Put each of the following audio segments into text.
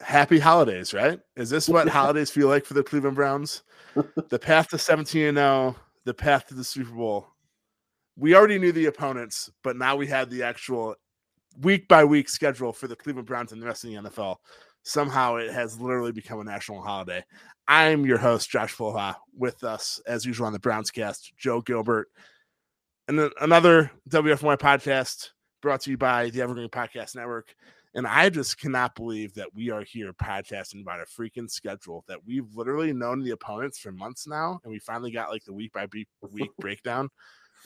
Happy holidays, right? Is this what holidays feel like for the Cleveland Browns? The path to 17 and 0, the path to the Super Bowl. We already knew the opponents, but now we had the actual week by week schedule for the Cleveland Browns and the rest of the NFL. Somehow it has literally become a national holiday. I'm your host, Josh Poloha, with us as usual on the Browns cast, Joe Gilbert. And then another WFNY podcast brought to you by the Evergreen Podcast Network. And I just cannot believe that we are here podcasting about a freaking schedule that we've literally known the opponents for months now. And we finally got like the week by week, week breakdown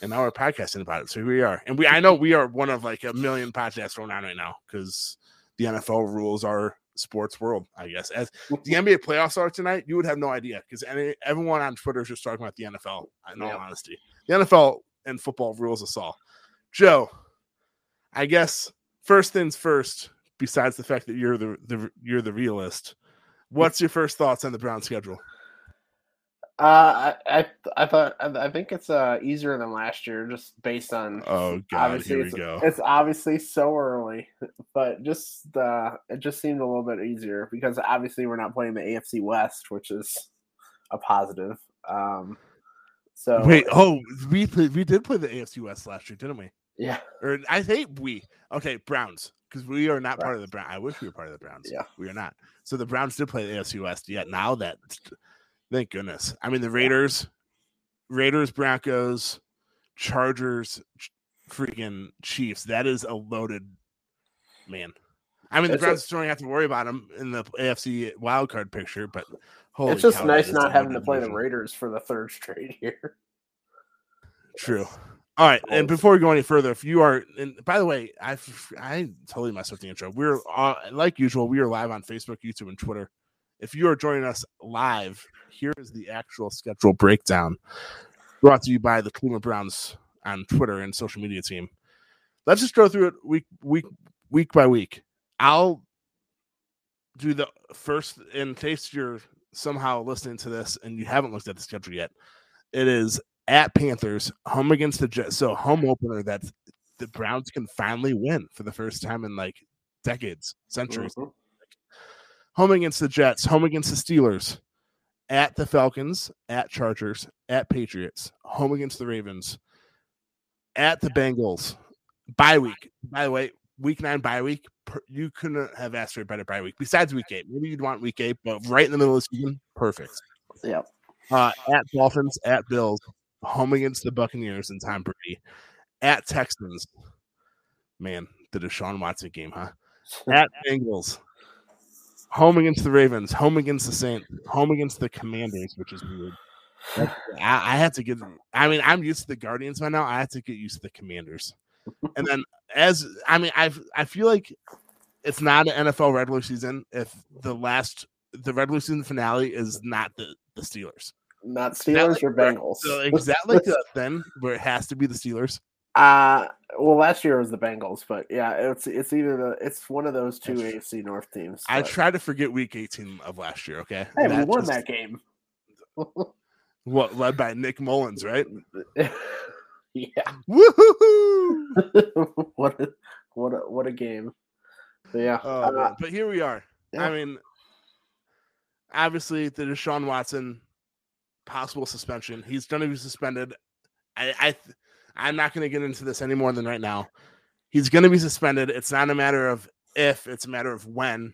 and now we're podcasting about it. So here we are, and we I know we are one of like a million podcasts going on right now because the NFL rules are sports world. I guess as the NBA playoffs are tonight, you would have no idea because everyone on Twitter is just talking about the NFL. In all honesty, the NFL and football rules us all. Joe, I guess first things first. Besides the fact that you're the, the you're the realist, what's your first thoughts on the Brown schedule? Uh, I, I I thought I think it's uh easier than last year, just based on. Oh God, here we it's, go. It's obviously so early, but just uh, it just seemed a little bit easier because obviously we're not playing the AFC West, which is a positive. Um, so wait, oh, we we did play the AFC West last year, didn't we? Yeah. Or I think we. Okay, Browns, because we are not Browns. part of the Browns. I wish we were part of the Browns. Yeah, we are not. So the Browns did play the AFC West. Yet now that Thank goodness. I mean, the Raiders, Raiders, Broncos, Chargers, freaking Chiefs. That is a loaded man. I mean, the Browns don't have to worry about them in the AFC wild card picture, but it's just cow, nice not having to play the Raiders for the third straight year. True. All right, and before we go any further, if you are, and by the way, I I totally messed up the intro. We're uh, like usual. We are live on Facebook, YouTube, and Twitter. If you are joining us live, here is the actual schedule breakdown brought to you by the Cleveland Browns on Twitter and social media team. Let's just go through it week week week by week. I'll do the first in case you're somehow listening to this and you haven't looked at the schedule yet. It is at Panthers, home against the Jets. So home opener that the Browns can finally win for the first time in like decades, centuries. Mm-hmm. Home against the Jets, home against the Steelers, at the Falcons, at Chargers, at Patriots, home against the Ravens, at the Bengals. Bye week. By the way, week nine bye week. You couldn't have asked for a better bye week. Besides week eight, maybe you'd want week eight, but right in the middle of the season, perfect. Yep. Uh, at Dolphins, at Bills, home against the Buccaneers and Tom Brady, at Texans. Man, the Deshaun Watson game, huh? At Bengals, home against the Ravens, home against the Saints, home against the Commanders, which is weird. I, I had to get. I mean, I'm used to the Guardians by now. I had to get used to the Commanders, and then as I mean, I I feel like it's not an NFL regular season if the last the regular season finale is not the the Steelers. Not Steelers like, or Bengals. So is that like a thing where it has to be the Steelers? Uh well, last year was the Bengals, but yeah, it's it's either the it's one of those two AFC North teams. I try to forget Week 18 of last year. Okay, hey, that we won just, that game. what led by Nick Mullens, right? yeah. Woohoo! what a, what a what a game. But yeah. Oh, uh, but here we are. Yeah. I mean, obviously the Deshaun Watson possible suspension. He's going to be suspended. I, I I'm not going to get into this any more than right now. He's going to be suspended. It's not a matter of if, it's a matter of when.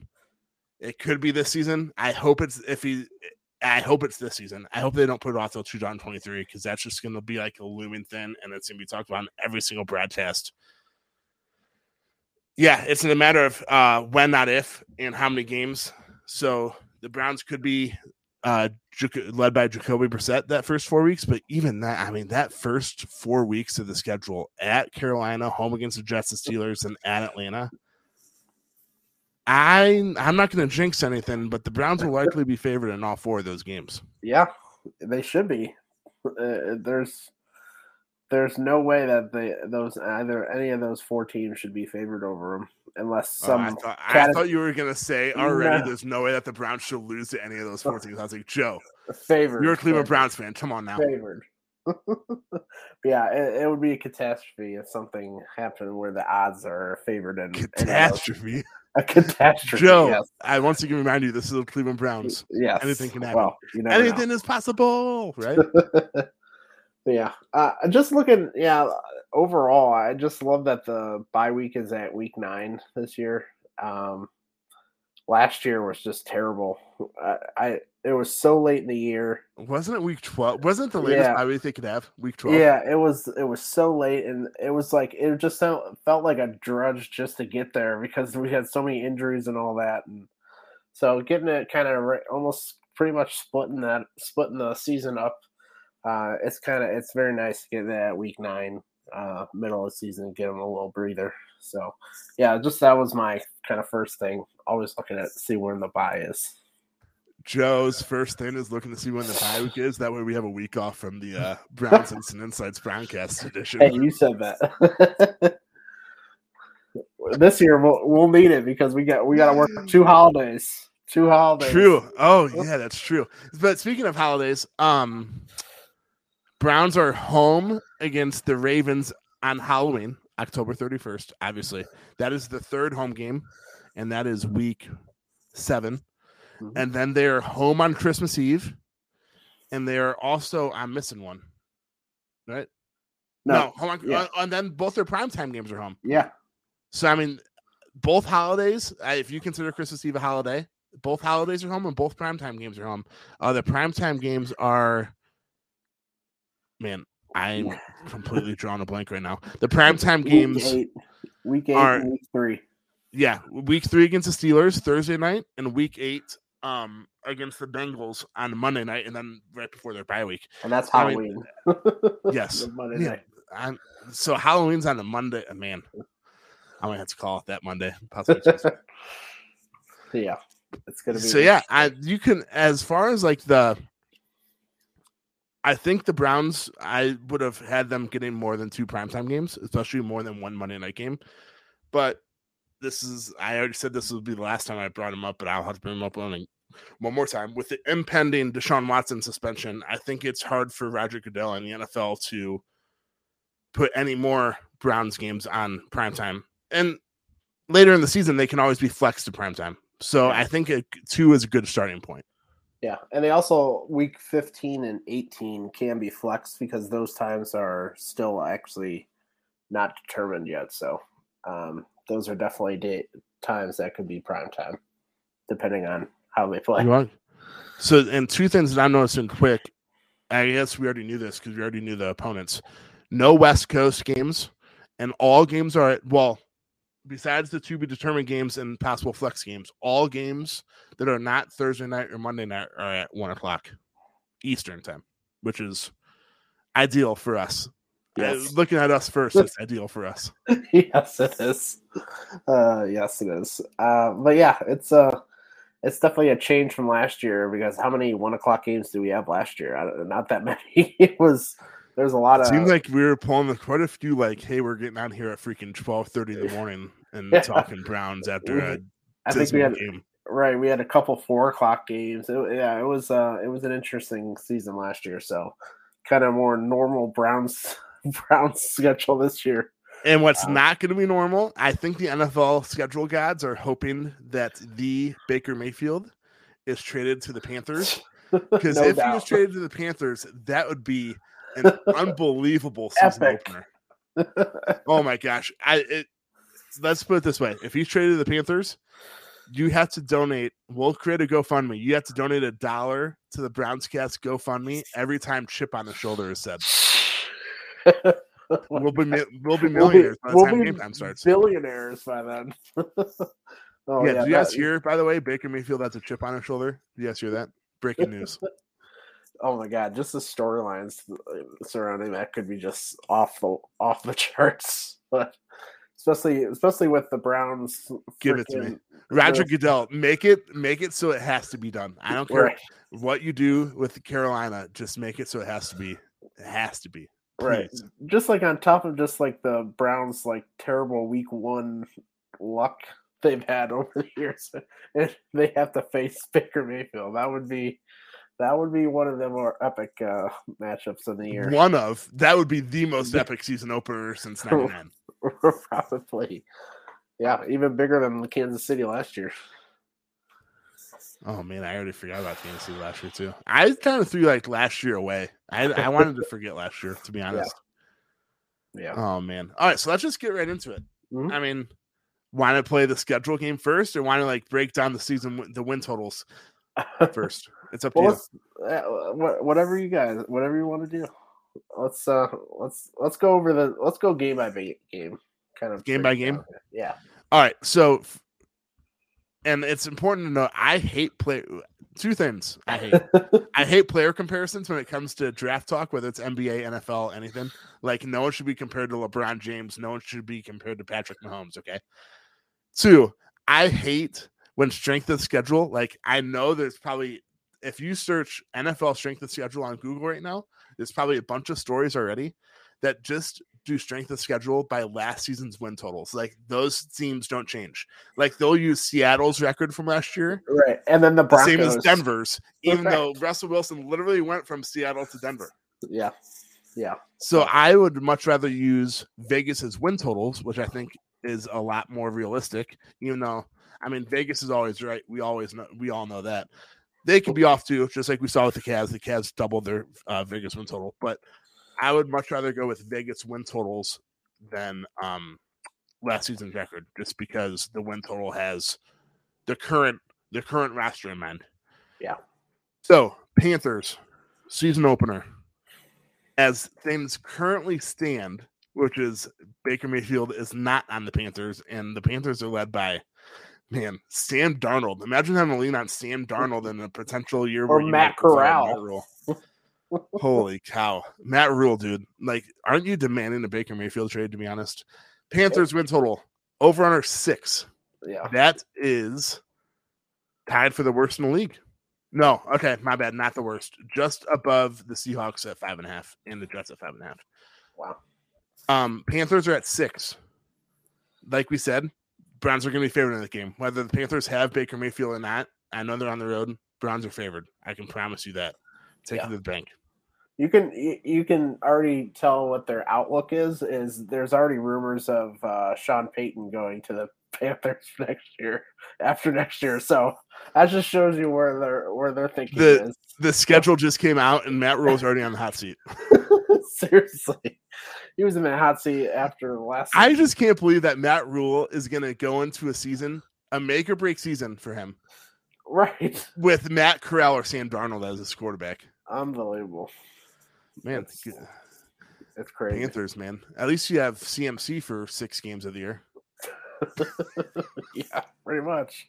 It could be this season. I hope it's if he. I hope it's this season. I hope they don't put it off till 2023 because that's just going to be like a looming thing, and it's going to be talked about in every single broadcast. Yeah, it's in a matter of uh, when, not if, and how many games. So the Browns could be uh, led by Jacoby Brissett that first four weeks. But even that, I mean, that first four weeks of the schedule at Carolina, home against the Jets, the Steelers, and at Atlanta, I I'm not going to jinx anything, but the Browns will likely be favored in all four of those games. Yeah, they should be. Uh, there's there's no way that they those either any of those four teams should be favored over them unless oh, some. Oh, I, thought, I thought you were going to say already. No. There's no way that the Browns should lose to any of those four teams. I was like, Joe, favored. You're a Cleveland favored. Browns fan. Come on now. Favored. yeah, it, it, would be a catastrophe if something happened where the odds are favored and catastrophe. A catastrophe. Joe, yes. I once again remind you, this is the Cleveland Browns. Yes, anything can happen. Well, you anything know. is possible, right? yeah, uh, just looking. Yeah, overall, I just love that the bye week is at week nine this year. Um, last year was just terrible. I, I it was so late in the year. Wasn't it week twelve? Wasn't the latest Yeah. bye week they could have? Week twelve. Yeah, it was. It was so late, and it was like it just felt, felt like a drudge just to get there because we had so many injuries and all that, and so getting it kind of almost pretty much splitting that splitting the season up. Uh, it's kind of it's very nice to get that week nine, uh, middle of the season, and get them a little breather. So, yeah, just that was my kind of first thing. Always looking at see where the bye is. Joe's first thing is looking to see when the bye week is. That way, we have a week off from the uh, Browns and Insights Browncast edition. Hey, you said that. this year we'll, we'll need it because we got we got to work two holidays. Two holidays. True. Oh yeah, that's true. But speaking of holidays, um, Browns are home against the Ravens on Halloween, October thirty first. Obviously, that is the third home game, and that is week seven. Mhm. And then they are home on Christmas Eve, and they are also I'm missing one, right? No. home on, yeah. uh, and then both their primetime games are home. Yeah. So I mean, both holidays, if you consider Christmas Eve a holiday, both holidays are home and both primetime games are home. Uh, the primetime games are, man, I'm completely drawing a blank right now. The primetime Week games, eight, week eight, are- and week three. yeah, week three against the Steelers Thursday night, and week eight um against the Bengals on Monday night, and then right before their bye week. And that's I mean, Halloween. yes. Monday Yeah. night. I'm, so Halloween's on a Monday. uh, Man, I might have to call it that Monday. Possibly yeah. It's gonna be so yeah, I you can as far as like the I think the Browns I would have had them getting more than two primetime games, especially more than one Monday night game. But this is I already said this would be the last time I brought him up, but I'll have to bring him up one, one more time. With the impending Deshaun Watson suspension, I think it's hard for Roger Goodell and the NFL to put any more Browns games on primetime. And later in the season, they can always be flexed to primetime. So I think it, two is a good starting point. Yeah, and they also week 15 and 18 can be flexed because those times are still actually not determined yet. So um, those are definitely day, times that could be prime time, depending on how they play. So, and two things that I'm noticing quick. I guess we already knew this because we already knew the opponents. No West Coast games, and all games are at, well, besides the to be determined games and possible flex games, all games that are not Thursday night or Monday night are at one o'clock Eastern time, which is ideal for us. Uh, Yes. looking at us first, it's ideal for us. yes, it is. Uh, yes, it is. Uh, but yeah, it's uh, it's definitely a change from last year because how many one o'clock games do we have last year? Not that many. it was there's a lot It of seemed like we were pulling quite a few. Like, hey, we're getting out here at freaking twelve thirty in the morning and Yeah. talking Browns after a I think we had game. right. We had a couple four o'clock games. It, yeah, it was uh, it was an interesting season last year. So kind of more normal Browns Browns schedule this year. And what's Um, not going to be normal, I think the NFL schedule gods are hoping that the Baker Mayfield is traded to the Panthers. Because No if he was traded to the Panthers, that would be an unbelievable season Epic. opener. Oh my gosh! I it, let's put it this way: if he's traded to the Panthers, you have to donate. We'll create a GoFundMe. You have to donate a dollar to the Browns Cast GoFundMe every time chip on the shoulder is said. We'll be we'll be We'll be- millionaires by the we'll time be game time starts. billionaires by then. oh, yeah, did you guys hear? By the way, Baker Mayfield has a chip on his shoulder. Did you guys hear that? Breaking news. Oh my god, just the storylines uh, surrounding that could be just off the off the charts. But especially especially with the Browns Give it to me. freaking Roger Goodell, make it make it so it has to be done. I don't care Right. what you do with Carolina, just make it so it has to be. It has to be. Right. Please. Just like on top of just like the Browns like terrible week one luck they've had over the years. And they have to face Baker Mayfield. That would be that would be one of the more epic uh matchups of the year. One of that would be the most epic season opener since '99. Probably. Yeah, even bigger than Kansas City last year. Oh man, I already forgot about Kansas City last year too. I kind of threw like last year away. I I wanted to forget last year, to be honest. Yeah. Oh man. All right, so let's just get right into it. Mhm. I mean, want to play the schedule game first, or want to like break down the season the win totals first? It's up to you. uh, whatever you guys, whatever you want to do. Let's uh, let's let's go over the let's go game by game, kind of Game by game? down. Yeah, All right, so and it's important to know I hate play two things. I hate I hate player comparisons when it comes to draft talk, whether it's NBA, NFL, anything. Like no one should be compared to LeBron James. No one should be compared to Patrick Mahomes. Okay. Two, I hate when strength of schedule. Like I know there's probably if you search NFL strength of schedule on Google right now, there's probably a bunch of stories already that just do strength of schedule by last season's win totals. Like those teams don't change. Like they'll use Seattle's record from last year right. And then the the same as Denver's, even though Russell Wilson literally went from Seattle to Denver. Yeah, yeah, So I would much rather use Vegas's win totals, which I think is a lot more realistic. Even though, I mean, Vegas is always right. We always know, we all know that they could be off too, just like we saw with the Cavs. The Cavs doubled their uh, Vegas win total, but I would much rather go with Vegas win totals than um, last season's record, just because the win total has the current the current roster in mind. Yeah. So Panthers season opener, as things currently stand, which is Baker Mayfield is not on the Panthers, and the Panthers are led by man Sam Darnold. Imagine having to lean on Sam Darnold in a potential year Or Matt might go for a Corral. Matt Rhule. Holy cow, Matt Rhule, dude! Like, aren't you demanding a Baker Mayfield trade? To be honest, Panthers win total over under six. yeah. That is tied for the worst in the league. No, okay, my bad, not the worst. Just above the Seahawks at five and a half and the Jets at five and a half. Wow. Um, Panthers are at six. Like we said, Browns are going to be favored in the game. Whether the Panthers have Baker Mayfield or not, I know they're on the road. Browns are favored. I can promise you that. Take Yeah. it to the bank. You can you, you can already tell what their outlook is. Is there's already rumors of uh, Sean Payton going to the Panthers next year after next year. So that just shows you where they're where they're thinking The- is. The schedule just came out, and Matt Rhule's already on the hot seat. Seriously, he was in the hot seat after the last. I just can't believe that Matt Rhule is going to go into a season, a make or break season for him, right, with Matt Corral or Sam Darnold as his quarterback. unbelievable. Man, It's- crazy. Panthers, man. At least you have CMC for six games of the year. yeah, pretty much.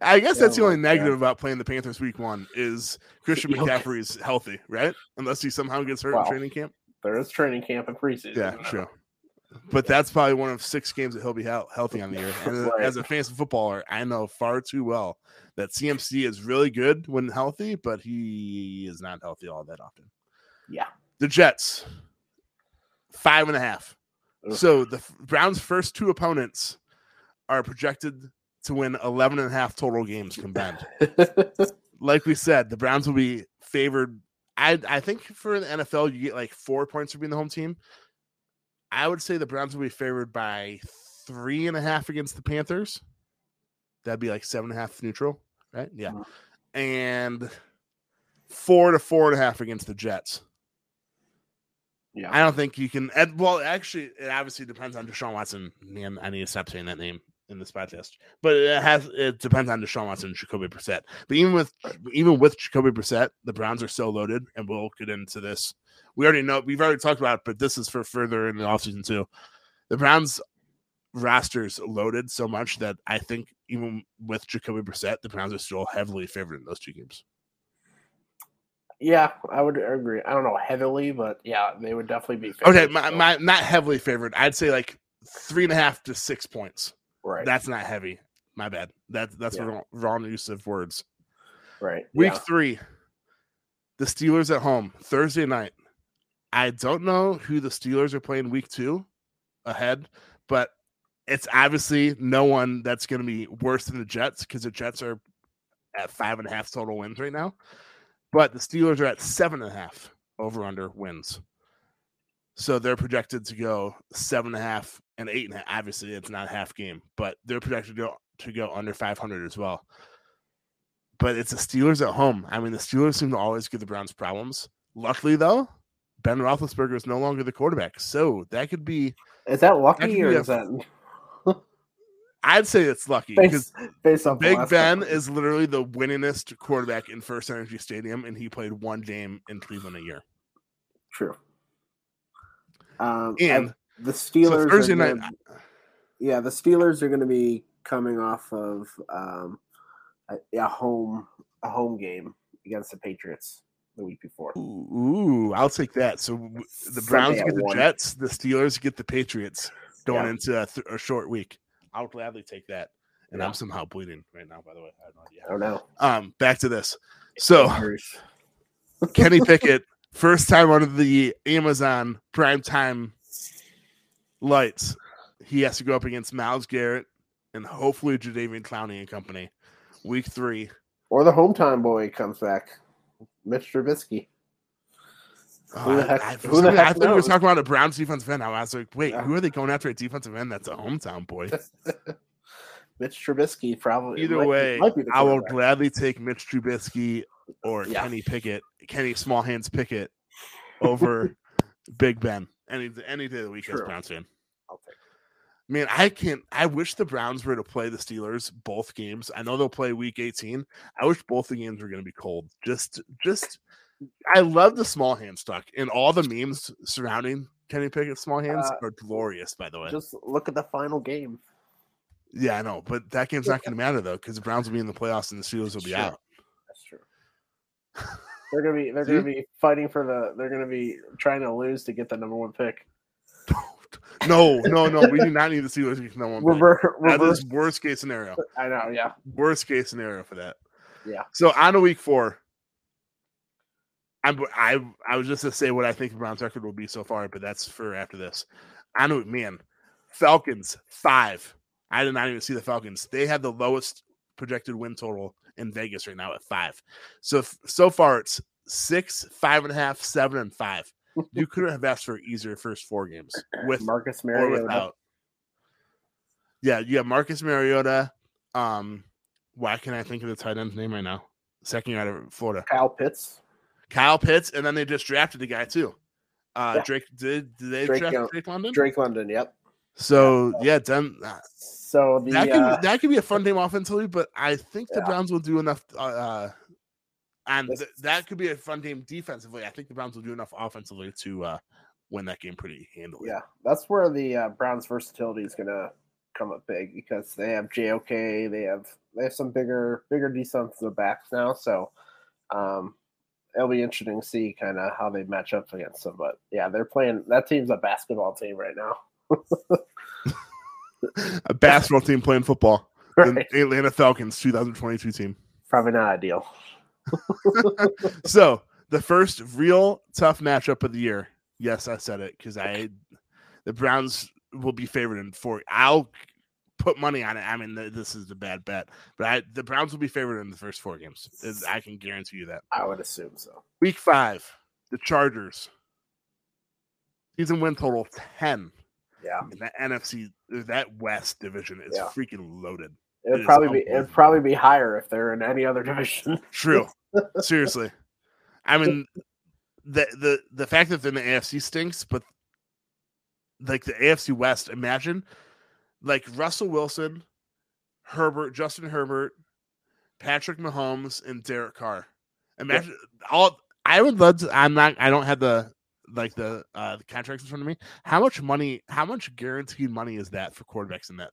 I guess that's the only my negative about playing the Panthers week one is Christian. McCaffrey's healthy, right? Unless he somehow gets hurt Well, in training camp. There is training camp and preseason. Yeah, true. But that's probably one of six games that he'll be healthy on the year. And uh, Right. as a fantasy footballer, I know far too well that CMC is really good when healthy, but he is not healthy all that often. Yeah. The Jets, five and a half. Ugh. So the Browns' first two opponents are projected to win 11 and a half total games combined. like we said, the Browns will be favored. I I think for the NFL, you get like four points for being the home team. I would say the Browns will be favored by three and a half against the Panthers. That'd be like seven and a half neutral, right? Yeah. Mhm. And four to four and a half against the Jets. yeah. I don't think you can. Well, actually, it obviously depends on Deshaun Watson. Man, I need to stop saying that name in this podcast. But it has. It depends on Deshaun Watson and Jacoby Brissett. But even with even with Jacoby Brissett, the Browns are so loaded, and we'll get into this. We already know. We've already talked about it, but this is for further in the offseason too. The Browns rosters loaded so much that I think even with Jacoby Brissett, the Browns are still heavily favored in those two games. Yeah, I would agree. I don't know heavily, but yeah, they would definitely be. Okay, my, my not heavily favored. I'd say like three and a half to six points. Right. That's not heavy. My bad. That's that's Yeah. wrong, wrong use of words. Right. Week yeah. three, the Steelers at home Thursday night. I don't know who the Steelers are playing week two ahead, but it's obviously no one that's going to be worse than the Jets because the Jets are at five and a half total wins right now. But the Steelers are at seven and a half over under wins. So they're projected to go seven and a half and eight and. Obviously, it's not a half game, but they're projected to go, to go under 500 as well but it's the Steelers at home. I mean, the Steelers seem to always give the Browns problems. Luckily, though, Ben Roethlisberger is no longer the quarterback, so that could be. Is that lucky be or a- is that I'd say it's lucky because Big Ben couple- is literally the winningest quarterback in First Energy Stadium, and he played one game in Cleveland a year. true? Um, And the Steelers. Thursday night- gonna- yeah, the Steelers are going to be coming off of um, a, a home a home game against the Patriots the week before. Ooh, I'll take that. So the Browns Sunday get the one. Jets, the Steelers get the Patriots going Yeah. into a, th- a short week. I'll gladly take that. And Yeah. I'm somehow bleeding right now, by the way. I have no idea. I don't know. Um, back to this. So Kenny Pickett, first time under the Amazon prime time lights. He has to go up against Myles Garrett and hopefully Jadeveon Clowney and company. Week three. Or the hometown boy comes back, Mitch Trubisky. Oh, who the Oh, heck- I, I, who the reason, I heck thought we were talking about a Browns defensive end. I was like, wait, Yeah. who are they going after a defensive end? That's a hometown boy. Mitch Trubisky probably. Either might way, might be the I will gladly take Mitch Trubisky or Yeah. Kenny Pickett, Kenny Small Hands Pickett over Big Ben any any day of the week as a Browns fan. I'll take Man, I can't. I wish the Browns were to play the Steelers both games. I know they'll play Week 18. I wish both the games were going to be cold. Just, just. I love the small hand stuck, and all the memes surrounding Kenny Pickett small hands Uh, are glorious. By the way, Just look at the final game. yeah, I know, but that game's not going to matter though because the Browns will be in the playoffs and the Steelers will be out. That's true. They're gonna be they're gonna be fighting for the they're gonna be trying to lose to get the number one pick. No, no, no. We do not need the Steelers no one. Reverse, That reverse. is worst case scenario. I know, yeah. Worst case scenario for that. Yeah. So on to week four, I'm I I was just to say what I think the Browns record will be so far, but that's for after this. I know, man. Falcons five. I did not even see the Falcons. They have the lowest projected win total in Vegas right now at five. So so far it's six, five and a half, seven, and five. You couldn't have asked for easier first four games with Marcus Mariota. without. Yeah, you have Marcus Mariota. Um, why can I think of the tight end's name right now? Second year out of Florida, Kyle Pitts. Kyle Pitts, and then they just drafted the guy too. Uh, Yeah. Drake did, did they Drake draft Drake London? Drake London, yep. So yeah, then uh, So the that could uh, that be a fun team offensively, but I think the Yeah. Browns will do enough. Uh, uh, and th- that could be a fun game defensively. I think the Browns will do enough offensively to uh, win that game pretty handily. yeah, that's where the uh, Browns' versatility is gonna come up big because they have JOK, they have they have some bigger bigger defensive backs now, so um, it'll be interesting to see kind of how they match up against them. But yeah, they're playing. That team's a basketball team right now. a basketball team playing football. Right. The Atlanta Falcons 2022 team. Probably not ideal. so the first real tough matchup of the year. Yes, I said it because I the Browns will be favored in four. I'll put money on it. I mean, th- this is a bad bet, but I, the Browns will be favored in the first four games. I can guarantee you that. I would assume so. Week five, the Chargers. Season win total 10. Yeah, And that NFC, that West division is Yeah. freaking loaded. It it'd is probably be it'd probably be higher if they're in any other division. True. Seriously. I mean the the the fact that they're in the AFC stinks, but like the AFC West, imagine like Russell Wilson, Herbert, Justin Herbert, Patrick Mahomes, and Derek Carr. Imagine all I would love to I'm not I don't have the like the uh the contracts in front of me. How much money, how much guaranteed money is that for quarterbacks in that?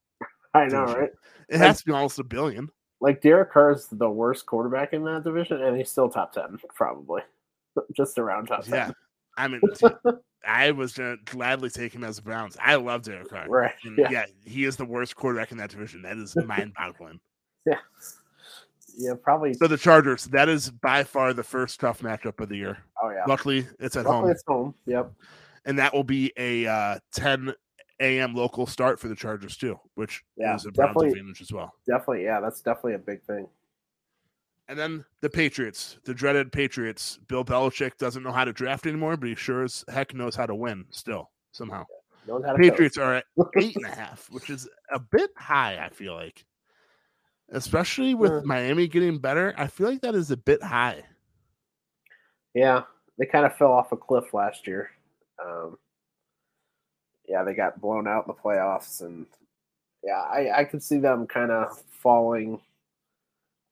I know, Division. right? It has to be almost a billion. Like Derek Carr is the worst quarterback in that division, and he's still top ten, probably, just around top ten. Yeah. I mean, I was gonna gladly take him as the Browns. I love Derek Carr. Right. And Yeah. yeah. he is the worst quarterback in that division. That is mind boggling. Yeah. Yeah, probably. So the Chargers, that is by far the first tough matchup of the year. Oh yeah. Luckily, it's at Luckily home, it's home. Yep. and that will be a uh, 10 a.m. local start for the Chargers too, which Yeah, is a Browns advantage as well. Definitely. Yeah, that's definitely a big thing. And then the Patriots, the dreaded Patriots. Bill Belichick doesn't know how to draft anymore, but he sure as heck knows how to win still somehow. How to coach. Patriots are at eight and a half, which is a bit high, I feel like. Especially with Yeah. Miami getting better, I feel like that is a bit high. Yeah, they kind of fell off a cliff last year. Um, yeah, they got blown out in the playoffs, and yeah, I, I could see them kind of falling.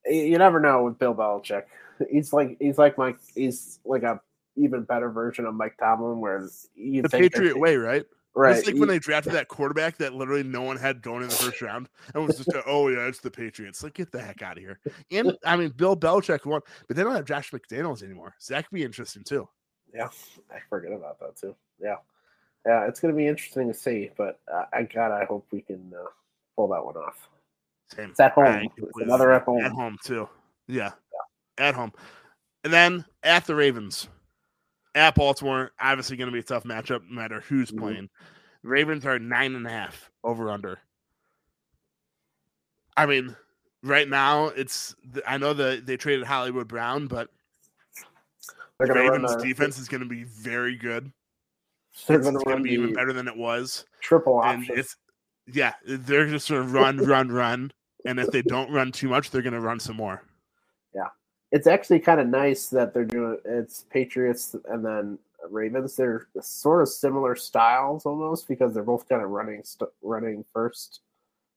You never know with Bill Belichick. He's like he's like Mike. He's like a even better version of Mike Tomlin, where you The Patriot way, right? right? It's like when they drafted that quarterback that literally no one had going in the first round. And was just, a, oh, yeah, it's the Patriots. Like, get the heck out of here. And I mean, Bill Belichick won, but they don't have Josh McDaniels anymore. So that could be interesting too. Yeah, I forget about that too. Yeah, yeah, it's going to be interesting to see, but uh, I God, I hope we can uh, pull that one off. Same. It's at home. I It's another at home. At home too. Yeah. At home. And then at the Ravens. At Baltimore, obviously going to be a tough matchup no matter who's Mhm. playing. Ravens are nine and a half over under. I mean, right now it's I know that they traded Hollywood Brown, but Ravens defense is going to be very good. They're It's, going to run be even better than it was. triple And option. it's yeah, they're just sort of run, run, run. And if they don't run too much, they're going to run some more. Yeah, it's actually kind of nice that they're doing it's Patriots and then Ravens. They're sort of similar styles almost because they're both kind of running st- running first.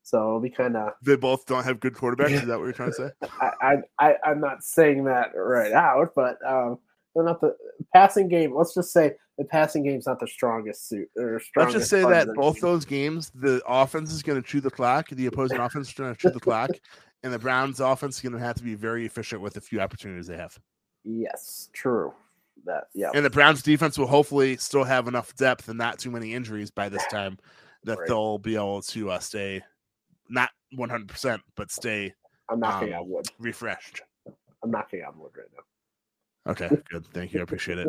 So it'll be kind of They both don't have good quarterbacks. Is that what you're trying to say? I, I I I'm not saying that right out, but um, they're not the passing game. Let's just say the passing game's not the strongest suit. Or Let's just say that both those games, the offense is going to chew the clock. The opposing offense is going to chew the clock, and the Browns' offense is going to have to be very efficient with the few opportunities they have. Yes, true. That yeah. And the Browns' defense will hopefully still have enough depth and not too many injuries by this time that Right. they'll be able to uh, stay not 100 percent, but stay I'm knocking um, on wood. refreshed. I'm knocking on wood right now. Okay, good. Thank you. I appreciate it.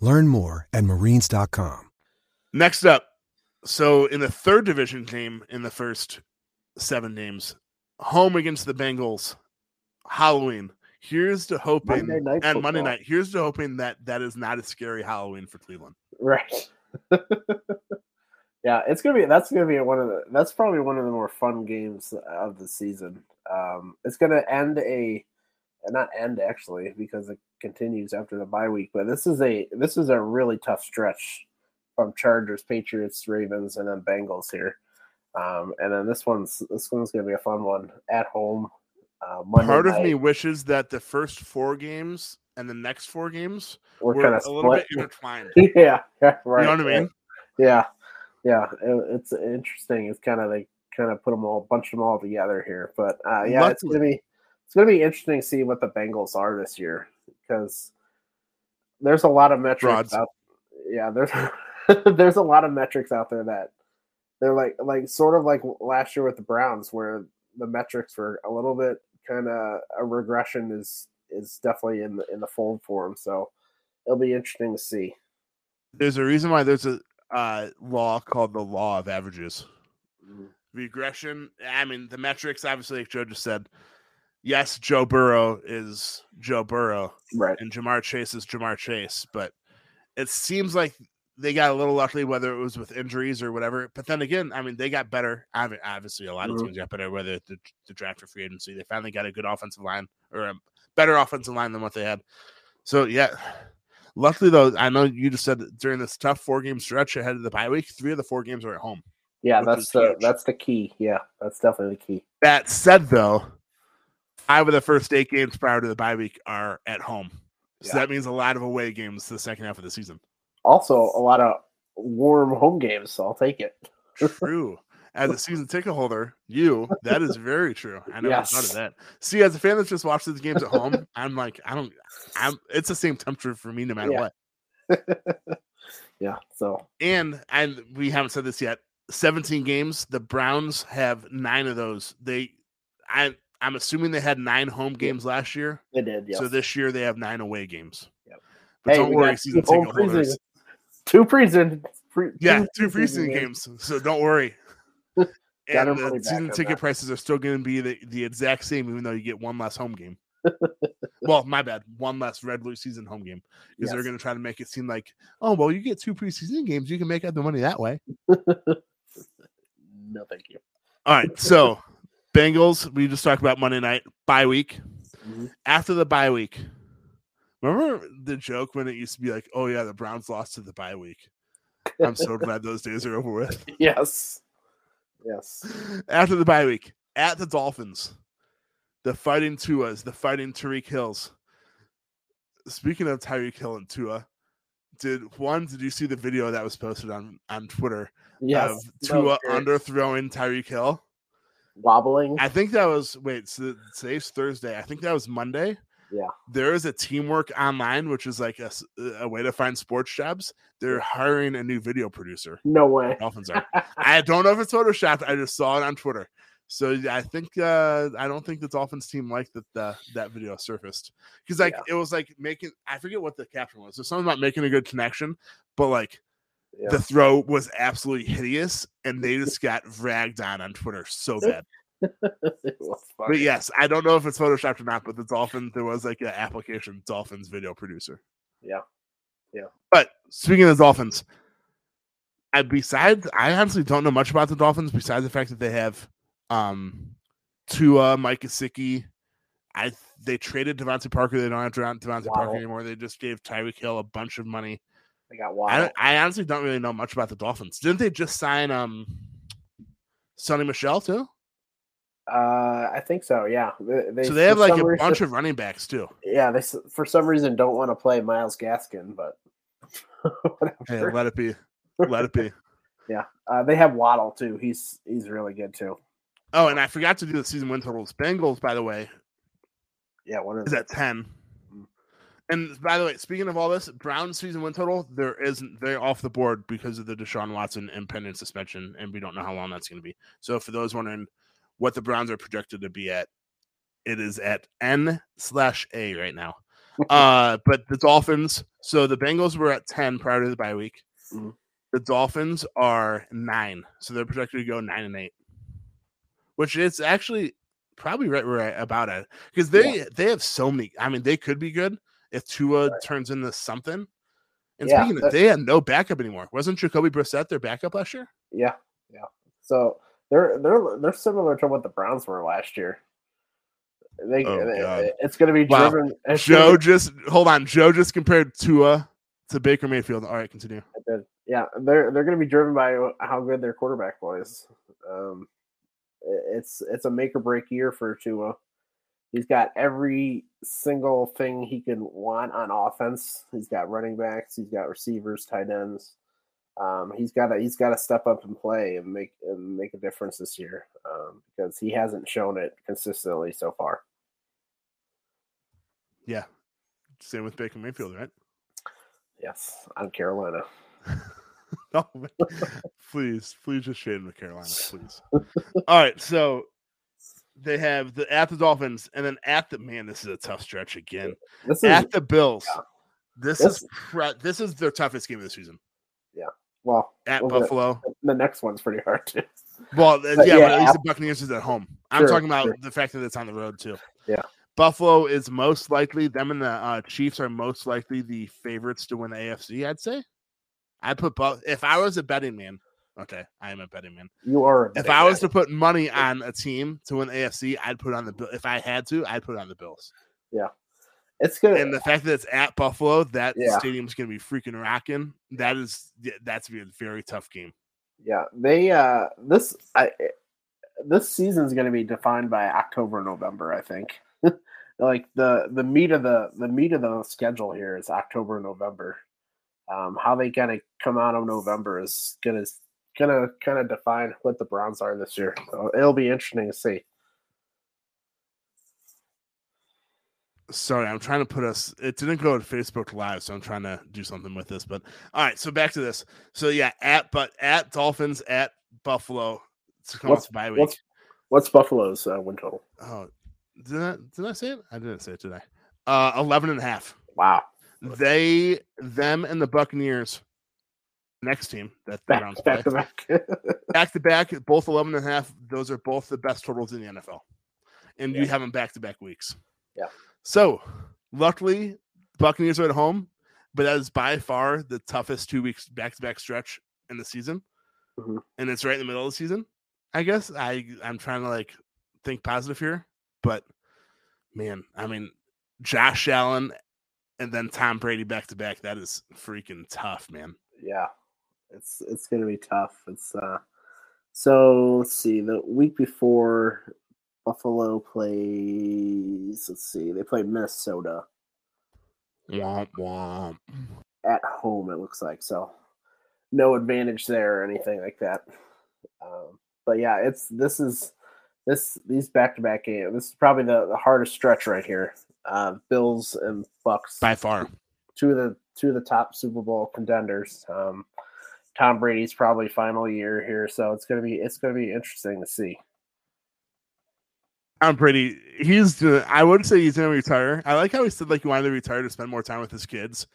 Learn more at marines.com. Next up, so in the third division game in the first seven games, home against the Bengals, Halloween. Here's to hoping Monday night and Monday night. Here's to hoping that that is not a scary Halloween for Cleveland. Right. yeah, it's gonna be. That's gonna be one of the. That's probably one of the more fun games of the season. Um, it's gonna end a, not end actually because it continues after the bye week. But this is a this is a really tough stretch from Chargers, Patriots, Ravens, and then Bengals here. Um, and then this one's this one's gonna be a fun one at home. Uh, Monday Part of me wishes that the first four games and the next four games we're were kind a of little bit intertwined. yeah, yeah, right. you know what I mean? Yeah, yeah, it, it's interesting. It's kind of they kind of put them all, bunch them all together here. But uh, yeah, it's gonna be it's gonna be interesting to see what the Bengals are this year because there's a lot of metrics out. Yeah, there's there's a lot of metrics out there that they're like like sort of like last year with the Browns where the metrics were a little bit kind of a regression is is definitely in the in the fold for them. So it'll be interesting to see. There's a reason why there's a uh, law called the law of averages. regression. I mean, the metrics, obviously, like Joe just said. Yes, Joe Burrow is Joe Burrow, Right. and Ja'Marr Chase is Ja'Marr Chase, but it seems like they got a little lucky, whether it was with injuries or whatever. But then again, I mean, they got better. I mean, obviously, a lot of Mhm. teams got better, whether the, the draft or free agency. They finally got a good offensive line or a better offensive line than what they had. So yeah, Luckily, though, I know you just said that during this tough four game stretch ahead of the bye week, three of the four games are at home. Yeah, that's the huge. that's the key. Yeah, that's definitely the key. That said, though, five of the first eight games prior to the bye week are at home. So Yeah. that means a lot of away games the second half of the season. Also, a lot of warm home games, so I'll take it. True. As a season ticket holder, you, that is very true. I never thought of that. See, as a fan that just watches the games at home, I'm like, I don't, I'm, it's the same temperature for me no matter Yeah. what. Yeah, so And, and we haven't said this yet 17 games, the Browns have nine of those. They, I, I'm assuming they had nine home games last year. they did. Yes. So this year they have nine away games. Yep. But Hey, don't worry, season two ticket holders. preseason- two preseason. Pre, Yeah, two preseason preseason games. So don't worry. And the season ticket that. prices are still going to be the, the exact same, even though you get one less home game. well, my bad, one less regular season home game because they're going to try to make it seem like, oh, well, you get two preseason games, you can make out the money that way. No, thank you. All right, so Bengals, we just talked about Monday night bye week. Mhm. After the bye week, remember the joke when it used to be like, oh yeah, the Browns lost to the bye week. I'm so glad those days are over with. Yes. Yes. After the bye week, at the Dolphins, the fighting Tuas, the fighting Tyreek Hills. Speaking of Tyreek Hill and Tua, did one? Did you see the video that was posted on on Twitter Yes. of Tua underthrowing Tyreek Hill? Wobbling. I think that was wait. So today's Thursday. I think that was Monday. Yeah. There is a teamwork online, which is like a way to find sports jobs. They're hiring a new video producer. No way. Dolphins are. I don't know if it's photoshopped. I just saw it on Twitter. So I think uh I don't think the Dolphins team liked that the, that video surfaced because like Yeah. it was like making I forget what the caption was. There's something about making a good connection, but like Yeah. the throw was absolutely hideous, and they just got ragged on on Twitter so bad. But yes, I don't know if it's photoshopped or not. But the Dolphins, there was like an application Dolphins video producer. Yeah. Yeah. But speaking of the Dolphins, I besides I honestly don't know much about the Dolphins besides the fact that they have um Tua, Mike Gesicki. I they traded DeVante Parker. They don't have Devon- DeVante Parker anymore. They just gave Tyreek Hill a bunch of money. They got I, wild. don't- I honestly don't really know much about the Dolphins. Didn't they just sign um Sony Michel too? Uh, I think so. Yeah. They, they, so they have like a reason- bunch of running backs too. Yeah, they for some reason don't want to play Myles Gaskin, but Hey, whatever. let it be. Let it be. yeah, uh, they have Waddle too. He's he's really good too. Oh, and I forgot to do the season win totals. Bengals, by the way, Yeah, one of is at 10. And by the way, speaking of all this, Browns season win total, there isn't they're off the board because of the Deshaun Watson impending suspension, and we don't know how long that's going to be. So for those wondering what the Browns are projected to be at, it is at N slash A right now. uh, but the Dolphins, so the Bengals were at 10 prior to the bye week. Mhm. The Dolphins are nine, so they're projected to go nine and eight, which is actually probably right where I about it because they they have so many. I mean, they could be good if Tua turns into something. And Yeah, speaking of, they had no backup anymore. Wasn't Jacoby Brissett their backup last year? yeah, yeah. So they're they're they're similar to what the Browns were last year. They, Oh, they- it's going to be Wow. driven. it's gonna Joe just hold on. Joe just compared Tua to Baker Mayfield. All right, continue. yeah, they're they're going to be driven by how good their quarterback plays. Um, it's it's a make or break year for Tua. He's got every single thing he can want on offense. He's got running backs. He's got receivers, tight ends. Um, he's got to he's got to step up and play and make and make a difference this year um, because he hasn't shown it consistently so far. Yeah, same with Baker Mayfield, right? Yes, on Carolina. Oh, man. please, please just shade him to Carolina, please. All right, so they have the at the Dolphins, and then at the man. This is a tough stretch again. This is At the Bills, yeah. this, This- is pre- this is their toughest game of the season. Yeah. Well At well, Buffalo, The, next one's pretty hard too. well, yeah, yeah, but at least the Buccaneers is at home. I'm Sure, talking about sure. the fact that it's on the road too. Yeah. Buffalo is most likely them and the uh, Chiefs are most likely the favorites to win the AFC. I'd say. I'd put both. if I was a betting man. Okay, I am a betting man. You are. a If I was to put money on a team to win AFC, I'd put on the Bill. If I had to, I'd put on the Bills. Yeah, it's good. And the fact that it's at Buffalo, that Yeah. stadium's going to be freaking rocking. That is that's be a very tough game. Yeah, they uh this I this season's going to be defined by October November, I think. like the the meat of the the meat of the schedule here is October November. Um how they kind of come out of November is going to to kind of define what the Browns are this year. So it'll be interesting to see. Sorry, I'm trying to put us. It didn't go to Facebook Live, so I'm trying to do something with this. But all right, so back to this. So yeah, at but at Dolphins at Buffalo. It's What's- bye week. What's what's Buffalo's uh, win total? Oh, did I did I say it? I didn't say it, I? Uh, 11 and a half. Wow. They, them, and the Buccaneers. Next team that the Browns Back, play. back to back. back to back, both 11 and a half. Those are both the best totals in the NFL. And you have them back to back weeks. Yeah. So, luckily, Buccaneers are at home, but that is by far the toughest two weeks back to back stretch in the season. Mhm. And it's right in the middle of the season. I guess I I'm trying to like think positive here, but man, I mean, Josh Allen and then Tom Brady back to back. That is freaking tough, man. yeah it's it's gonna be tough it's uh so let's see the week before buffalo plays let's see they play minnesota Womp womp. at home it looks like so no advantage there or anything like that um, but yeah it's this is this these back-to-back games this is probably the, the hardest stretch right here uh bills and bucks By far. two of the two of the top Super Bowl contenders. Um, Tom Brady's probably final year here, so it's gonna be it's gonna be interesting to see. I'm pretty. He's. I would say he's gonna retire. I like how he said like he wanted to retire to spend more time with his kids.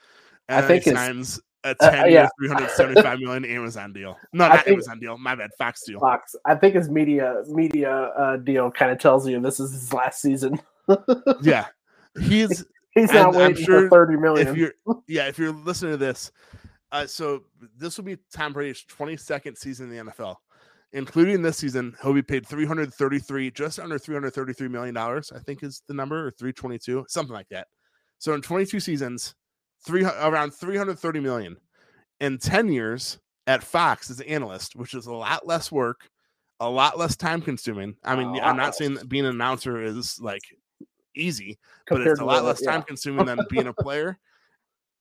I And then think he signs a uh, ten yeah. year, three hundred seventy five million Amazon deal. No, I not think- Amazon deal. My bad. Fox deal. Fox, I think his media media uh, deal kind of tells you this is his last season. Yeah, he's. He's not I'm waiting sure for thirty million. If you're, yeah, if you're listening to this, uh, so this will be Tom Brady's twenty second season in the NFL, including this season. He'll be paid three hundred thirty three, just under three hundred thirty three million dollars. I think is the number, or three twenty two, something like that. So in twenty two seasons, three around three hundred thirty million. In ten years at Fox as an analyst, which is a lot less work, a lot less time consuming. I mean, I'm not saying that being an announcer is like easy, but it's a lot less yeah. time consuming than being a player.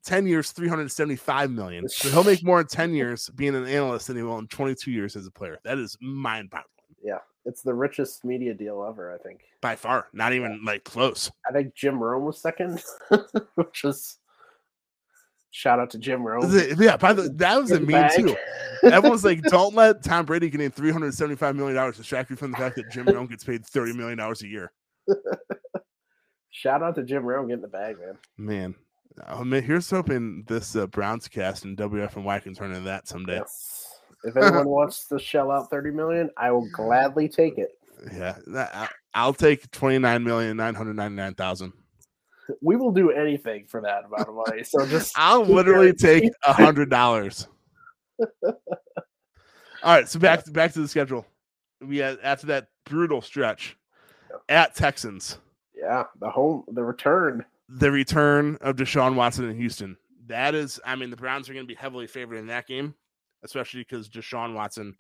10 years, 375 million. So he'll make more in 10 years being an analyst than he will in 22 years as a player. That is mind boggling Yeah. It's the richest media deal ever. I think. by far. Not even like close. I think Jim Rome was second, which is shout out to Jim Rome. Yeah, by the that was a meme too. Everyone's like, don't let Tom Brady getting 375 million dollars distract you from the fact that Jim Rome gets paid 30 million dollars a year. Shout out to Jim Rome getting the bag, man. Man. Oh, man, here's hoping this uh, Browns cast and WFNY can turn into that someday. Yes. If anyone wants to shell out 30 million, I will gladly take it. Yeah, that- I- I'll take twenty nine million nine hundred ninety nine thousand. We will do anything for that amount of money. So just I'll literally take a hundred dollars. All right, so back back to the schedule. We had after that brutal stretch at Texans, Yeah, the home the return. The return of Deshaun Watson in Houston. That is, I mean, the Browns are going to be heavily favored in that game, especially because Deshaun Watson.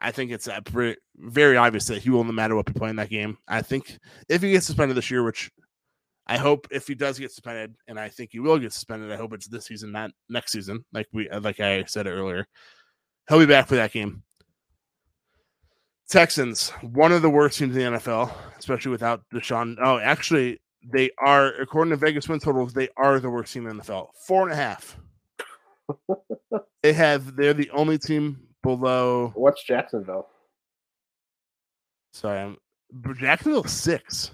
I think it's uh, pre- very obvious that he will, no matter what, be playing that game. I think if he gets suspended this year, which I hope if he does get suspended, and I think he will get suspended, I hope it's this season, not next season. Like we, like I said earlier, he'll be back for that game. Texans, one of the worst teams in the NFL, especially without Deshaun. Oh, actually, they are, according to Vegas win totals, they are the worst team in the NFL. Four and a half. they have, they're the only team below. What's Jacksonville? Sorry, I'm Jacksonville six.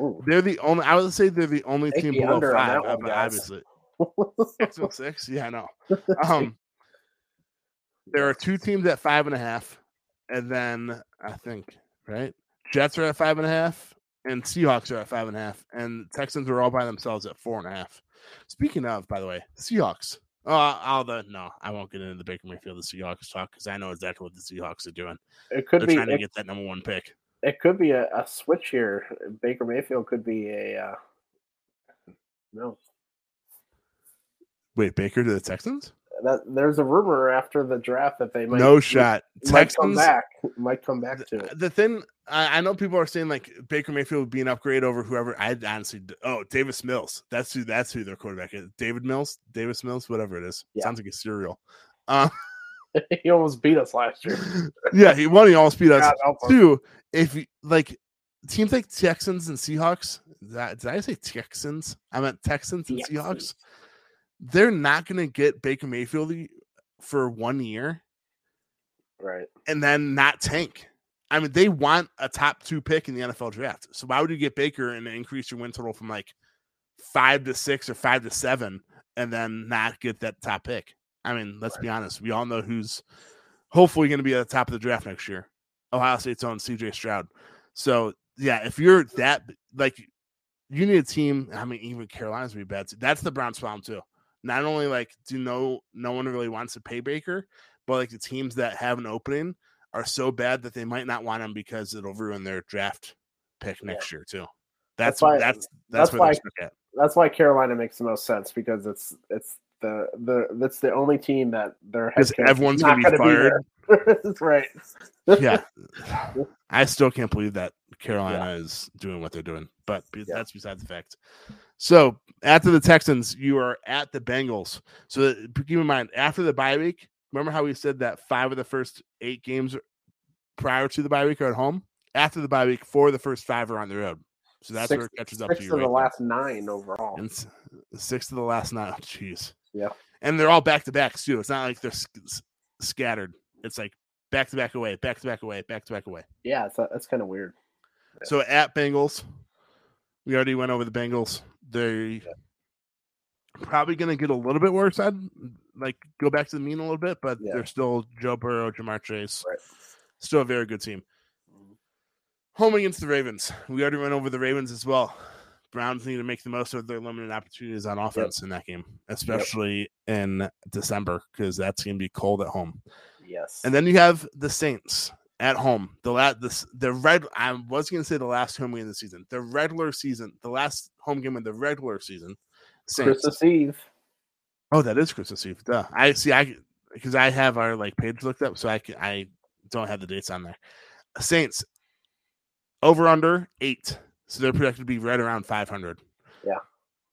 Ooh. They're the only. I would say they're the only Take team the below on five. that one, obviously, Jacksonville six. Yeah, I know. Um, there are two teams at five and a half, and then I think right Jets are at five and a half, and Seahawks are at five and a half, and Texans are all by themselves at four and a half. Speaking of, by the way, Seahawks. Oh, I'll the no, I won't get into the Baker Mayfield the Seahawks talk because I know exactly what the Seahawks are doing. It could They're be trying to it, get that number one pick. it could be a, a switch here. Baker Mayfield could be a uh, No, Wait, Baker to the Texans? That there's a rumor after the draft that they might no shot. might come Texans. back. Might come back to it. The thing I, I know people are saying like Baker Mayfield would be an upgrade over whoever. I honestly, oh, Davis Mills. That's who. That's who their quarterback is. David Mills, Davis Mills, whatever it is. Yeah. Sounds like a cereal. Um, he almost beat us last year. yeah, he one. He almost beat us. God help us. Two, if you like teams like Texans and Seahawks. I, did I say Texans? I meant Texans and Seahawks. They're not going to get Baker Mayfield for one year Right. and then not tank. I mean, they want a top two pick in the NFL draft. So why would you get Baker and increase your win total from like five to six or five to seven and then not get that top pick? I mean, let's be honest. We all know who's hopefully going to be at the top of the draft next year. Ohio State's own CJ Stroud. So yeah, if you're that like you need a team. I mean, even Carolina's would be bad. too. That's the Browns' problem too. Not only like do no no one really wants to pay Baker, but like the teams that have an opening are so bad that they might not want him because it'll ruin their draft pick Yeah. next year too. That's That's why- that's that's, that's why- they're. That's why Carolina makes the most sense because it's it's the the that's the only team that their head Because everyone's gonna be fired. That's right. yeah, I still can't believe that Carolina is doing what they're doing, but Yeah. that's beside the fact. So after the Texans, you are at the Bengals. So keep in mind, after the bye week, remember how we said that five of the first eight games prior to the bye week are at home. After the bye week, four of the first five are on the road. So that's Six- where it catches up Six to of you. the right there. last nine overall. and six of the last nine. Oh, jeez. Yeah. And they're all back to backs too. It's not like they're sc- scattered. It's like back to back away, back to back away, back to back away. yeah, it's, uh, that's kind of weird. So at Bengals, we already went over the Bengals. They probably going to get a little bit worse. I'd like go back to the mean a little bit, but Yeah. they're still Joe Burrow, Ja'Marr Chase, Right. still a very good team. Mm-hmm. Home against the Ravens. We already went over the Ravens as well. Browns need to make the most of their limited opportunities on offense in that game, especially in December, because that's going to be cold at home. Yes. And then you have the Saints at home. The la- the, the red I was going to say the last home game of the season. The regular season, the last home game of the regular season. Saints. Christmas Eve. Oh, that is Christmas Eve. Duh. I see. I because I have our like page looked up, so I can, I don't have the dates on there. Saints over under eight, so they're projected to be right around five hundred. Yeah.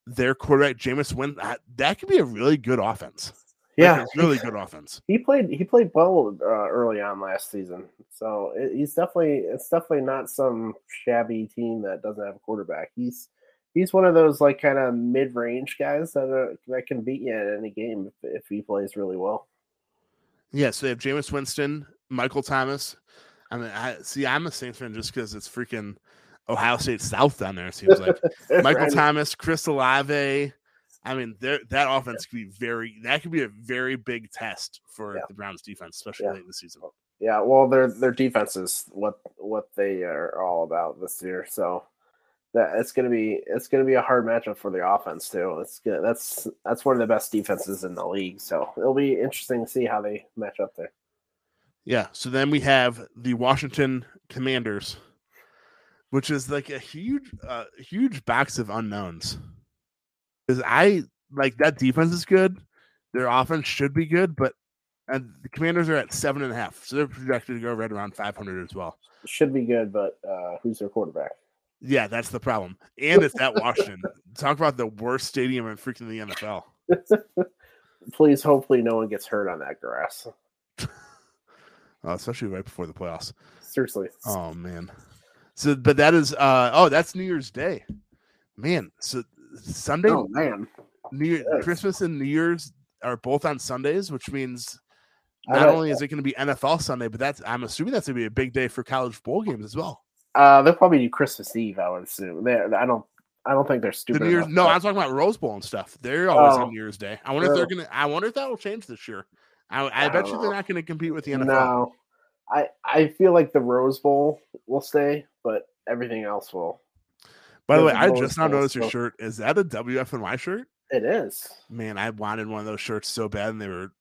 Their quarterback Jameis Winston, that could be a really good offense. Like, Yeah, a really good offense. he played he played well uh, early on last season, so it, he's definitely it's definitely not some shabby team that doesn't have a quarterback. He's he's one of those like kind of mid range guys that are, that can beat you at any game if, if he plays really well. Yeah, so they have Jameis Winston, Michael Thomas. I mean, I see. I'm a Saints fan just because it's freaking Ohio State South down there. It seems like Michael Right. Thomas, Chris Olave. I mean, that offense could be very. That could be a very big test for Yeah. the Browns defense, especially Yeah. late in the season. Yeah, well, their their defense is what what they are all about this year. So that it's gonna be it's gonna be a hard matchup for the offense too. It's good. That's that's one of the best defenses in the league. So it'll be interesting to see how they match up there. Yeah. So then we have the Washington Commanders, which is like a huge, uh, huge box of unknowns. Because I like that defense is good, their offense should be good, but and the Commanders are at seven and a half, so they're projected to go right around five hundred as well. Should be good, but uh, who's their quarterback? Yeah, that's the problem, and it's at Washington. Talk about the worst stadium in freaking the NFL. Please, hopefully, no one gets hurt on that grass. Uh, especially right before the playoffs. Seriously. Oh man. So, but that is uh oh, that's New Year's Day, man. So Sunday, Oh man, New Year, yes. Christmas and New Year's are both on Sundays, which means not only is it going to be NFL Sunday, but that's I'm assuming that's going to be a big day for college bowl games as well. uh, they'll probably do Christmas Eve. I would assume. They, I don't. I don't think they're The stupid. New Year's, no, I was talking about Rose Bowl and stuff. They're always Oh. on New Year's Day. I wonder if they're gonna. I wonder if that will change this year. I, I, I bet you they're not going to compete with the NFL. No, I I feel like the Rose Bowl will stay, but everything else will. By the way, I just now noticed your shirt. Is that a WFNY shirt? It is. Man, I wanted one of those shirts so bad, and they were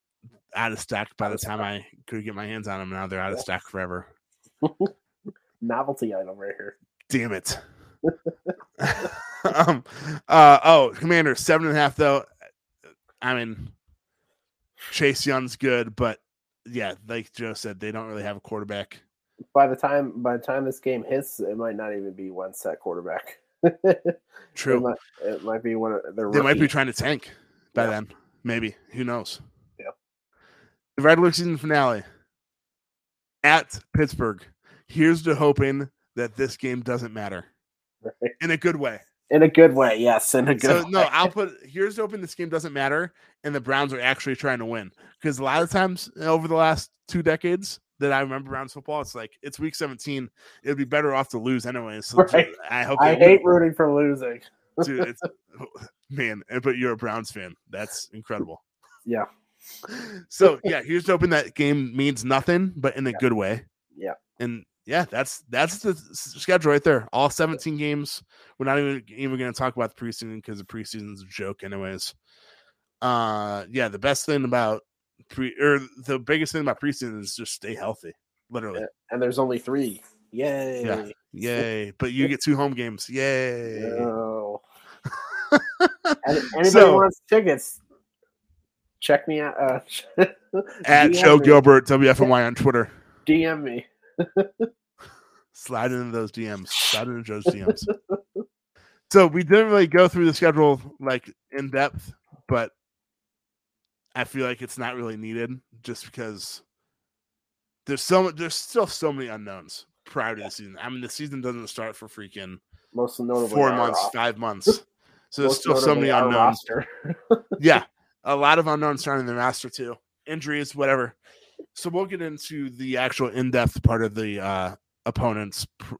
out of stock by the time I could get my hands on them. Now they're out of stock forever. Novelty item right here. Damn it! um, uh, oh, Commander seven and a half though. I mean, Chase Young's good, but yeah, like Joe said, they don't really have a quarterback. By the time by the time this game hits, it might not even be one set quarterback. True, it might, it might be one of their. they might be trying to tank by Yeah. then. Maybe who knows? Yeah. The regular season finale at Pittsburgh. Here's to hoping that this game doesn't matter in a good way. in a good way. Yes, in a good. So way. no, I'll put here's to hoping this game doesn't matter and the Browns are actually trying to win. Because a lot of times over the last two decades that I remember Browns football, it's like it's week 17. It'd be better off to lose anyways. So Right. I hope I hate win. rooting for losing. Dude, it's man, but you're a Browns fan. That's incredible. Yeah. So yeah, here's hoping that game means nothing, but in a Yeah. good way. Yeah. And yeah, that's that's the schedule right there. All 17 games. We're not even even going to talk about the preseason because the preseason's a joke, anyways. Uh, yeah, the best thing about pre or the biggest thing about preseason is just stay healthy. Literally, Yeah. And there's only three. Yay! yay! But you get two home games, yay! No. Any- Anybody So- wants tickets? Check me out. Uh, At Joe me. Gilbert WFNY on Twitter. DM me. slide into those DMs, slide into Joe's DMs. so we didn't really go through the schedule like in depth, but I feel like it's not really needed just because there's so there's still so many unknowns prior to the season. I mean, the season doesn't start for freaking Most notably, four months, five months. So there's still so many unknowns. yeah, a lot of unknowns starting the roster too. Injuries, whatever. So we'll get into the actual in-depth part of the uh opponents pr-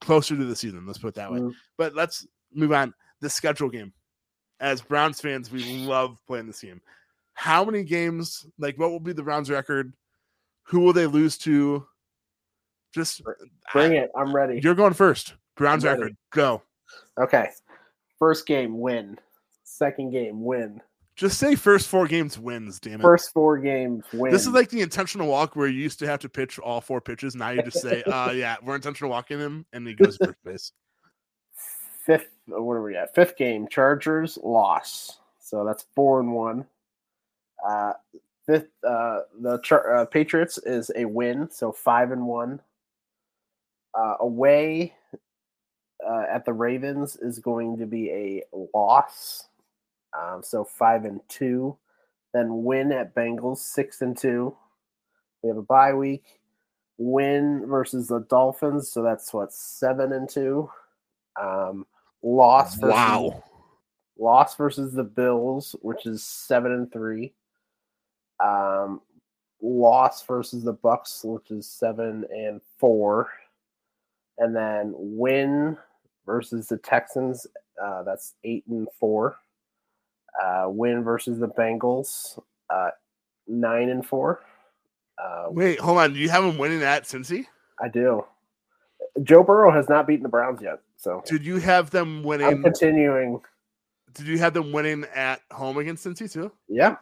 closer to the season. Let's put it that way. Mm. But let's move on. The schedule game. As Browns fans, we love playing this game. How many games? Like, what will be the Browns record? Who will they lose to? Just Bring I- it. I'm ready. You're going first. Browns I'm ready. record. Go. Okay. First game, win. Second game, win. Just say first four games wins. Damn it. First four games, win. This is like the intentional walk where you used to have to pitch all four pitches. Now you just say, uh yeah, we're intentional walking him and he goes first base. fifth. uh, What are we at? Fifth game, Chargers loss. So that's four and one. Uh, fifth, uh, the uh, Patriots is a win, so five and one. Uh, away uh, at the Ravens is going to be a loss, um, so five and two. Then win at Bengals, six and two. We have a bye week. Win versus the Dolphins, so that's what seven and two. Um, loss versus Wow. loss versus the Bills, which is seven and three. Um, loss versus the Bucks, which is seven and four, and then win versus the Texans. Uh, that's eight and four. Uh, win versus the Bengals, uh, nine and four. Uh, Wait, hold on. Do you have him winning at Cincy? I do. Joe Burrow has not beaten the Browns yet, so Did you have them I'm winning? continuing. Did you have them winning at home against Cincy too? Yeah,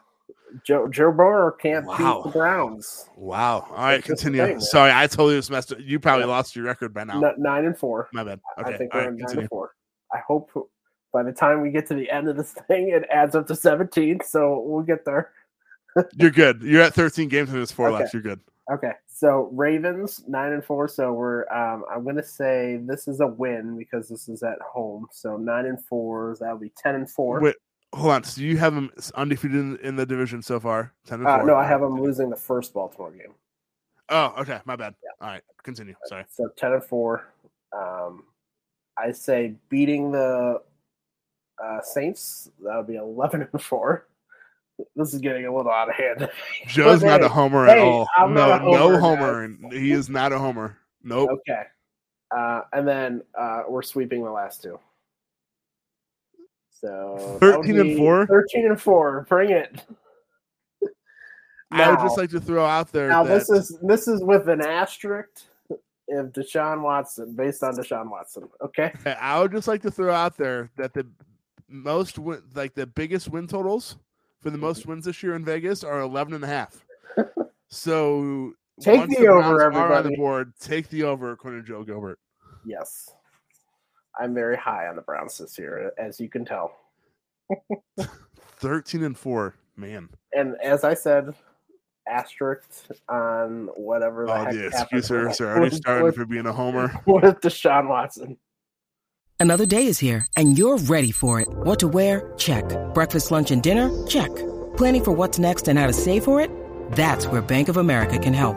Joe Joe Burrow can't Wow. beat the Browns. Wow. All right, continue. thing. Sorry, I totally just messed up. You probably Yeah. lost your record by now. N- nine and four. My bad. I think All we're right, nine continue. and four. I hope by the time we get to the end of this thing, it adds up to 17. So we'll get there. You're good. You're at 13 games and there's four Okay. left. You're good. Okay. So Ravens nine and four. So we're um I'm gonna say this is a win because this is at home. So nine and four, that'll be ten and four. Wait, hold on. So you have them undefeated in, in the division so far? 10 and uh, 4. no, I have them losing the first Baltimore game. Oh, okay. My bad. All right. Continue. Sorry. So ten and four. Um I say beating the uh, Saints, that would be eleven and four. This is getting a little out of hand. Joe's not hey, a homer at hey, all. I'm no, a no homer, homer. guys. and He is not a homer. Nope. Okay. Uh, and then uh, we're sweeping the last two. So 13 and four? 13 and 4. Bring it. I would just like to throw out there Now that this is this is with an asterisk if Deshaun Watson, based on Deshaun Watson. Okay. I would just like to throw out there that the most win, like the biggest win totals for the most wins this year in Vegas are 11 and a half. So Take once the over, are on the board, take the over according to Joe Gilbert. Yes. I'm very high on the Browns this year, as you can tell. 13 and 4, man. And as I said, asterisk on whatever. The oh, heck the happened excusers with- are already with- starting for being a homer. with Deshaun Watson. Another day is here, and you're ready for it. What to wear? Check. Breakfast, lunch, and dinner? Check. Planning for what's next and how to save for it? That's where Bank of America can help.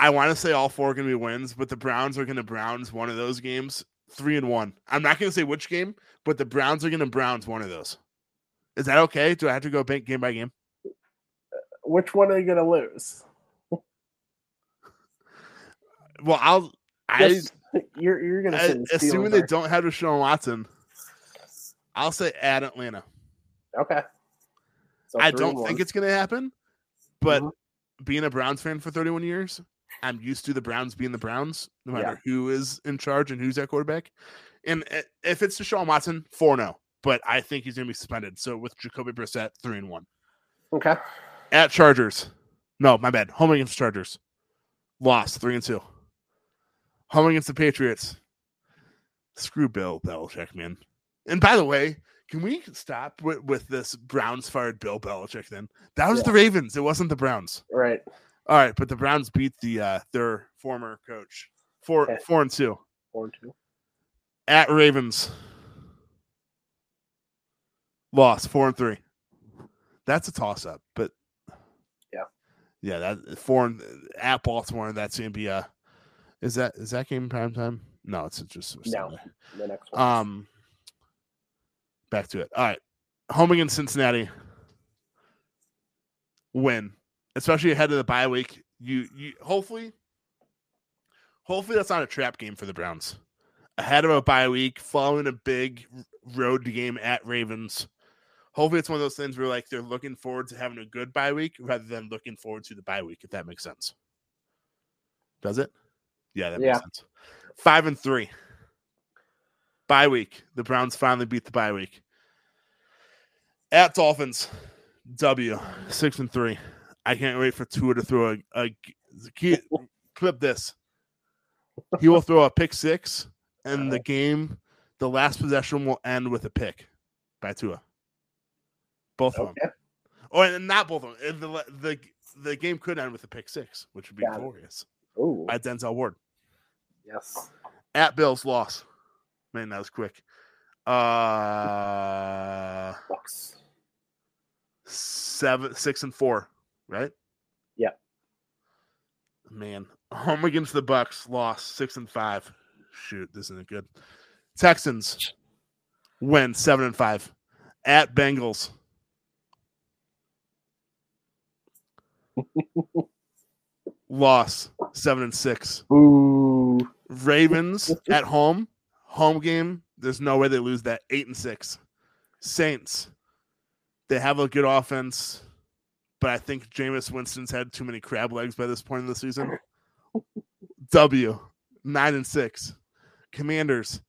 I want to say all four are going to be wins, but the Browns are going to Browns one of those games, three and one. I'm not going to say which game, but the Browns are going to Browns one of those. Is that okay? Do I have to go bank game by game? Which one are you going to lose? Well, I'll. I you're you're going to say the assuming they don't have Deshaun Watson, I'll say at Atlanta. Okay. So I don't think it's going to happen, but Mhm. being a Browns fan for 31 years, I'm used to the Browns being the Browns, no Yeah. matter who is in charge and who's at quarterback. And if it's Deshaun Watson, 4 0, but I think he's going to be suspended. So with Jacoby Brissett, 3 and 1. Okay. At Chargers, no, my bad. Home against Chargers, lost 3 and 2. Home against the Patriots, screw Bill Belichick, man. And by the way, can we stop with, with this Browns fired Bill Belichick then? That was Yeah. the Ravens. It wasn't the Browns. Right. All right, but the Browns beat the uh their former coach. Four Okay. four and two. Four and two. At Ravens. Lost four and three. That's a toss up, but Yeah. Yeah, that four and at Baltimore, that's gonna be a is that is that game prime time? No, it's just No. Sunday. The next one. Um, back to it. All right, home against Cincinnati. Win, especially ahead of the bye week. You, you hopefully, hopefully that's not a trap game for the Browns. Ahead of a bye week, following a big road game at Ravens. Hopefully, it's one of those things where like they're looking forward to having a good bye week rather than looking forward to the bye week. If that makes sense. Does it? Yeah, that Yeah. makes sense. Five and three. Bye week. The Browns finally beat the bye week. At Dolphins, W six and three. I can't wait for Tua to throw a, a clip this. He will throw a pick six, and the game, the last possession will end with a pick by Tua. Both of them, okay. or and not both of them. The the the game could end with a pick six, which would be Got glorious Ooh. by Denzel Ward. Yes. At Bills loss. Man, that was quick. Uh Bucks. seven, six, and four, right? Yeah. Man, home against the Bucks, lost six and five. Shoot, this isn't good. Texans win seven and five. At Bengals. Loss seven and six. Ooh. Ravens at home, home game. There's no way they lose that. Eight and six. Saints, they have a good offense, but I think Jameis Winston's had too many crab legs by this point in the season. W, nine and six. Commanders,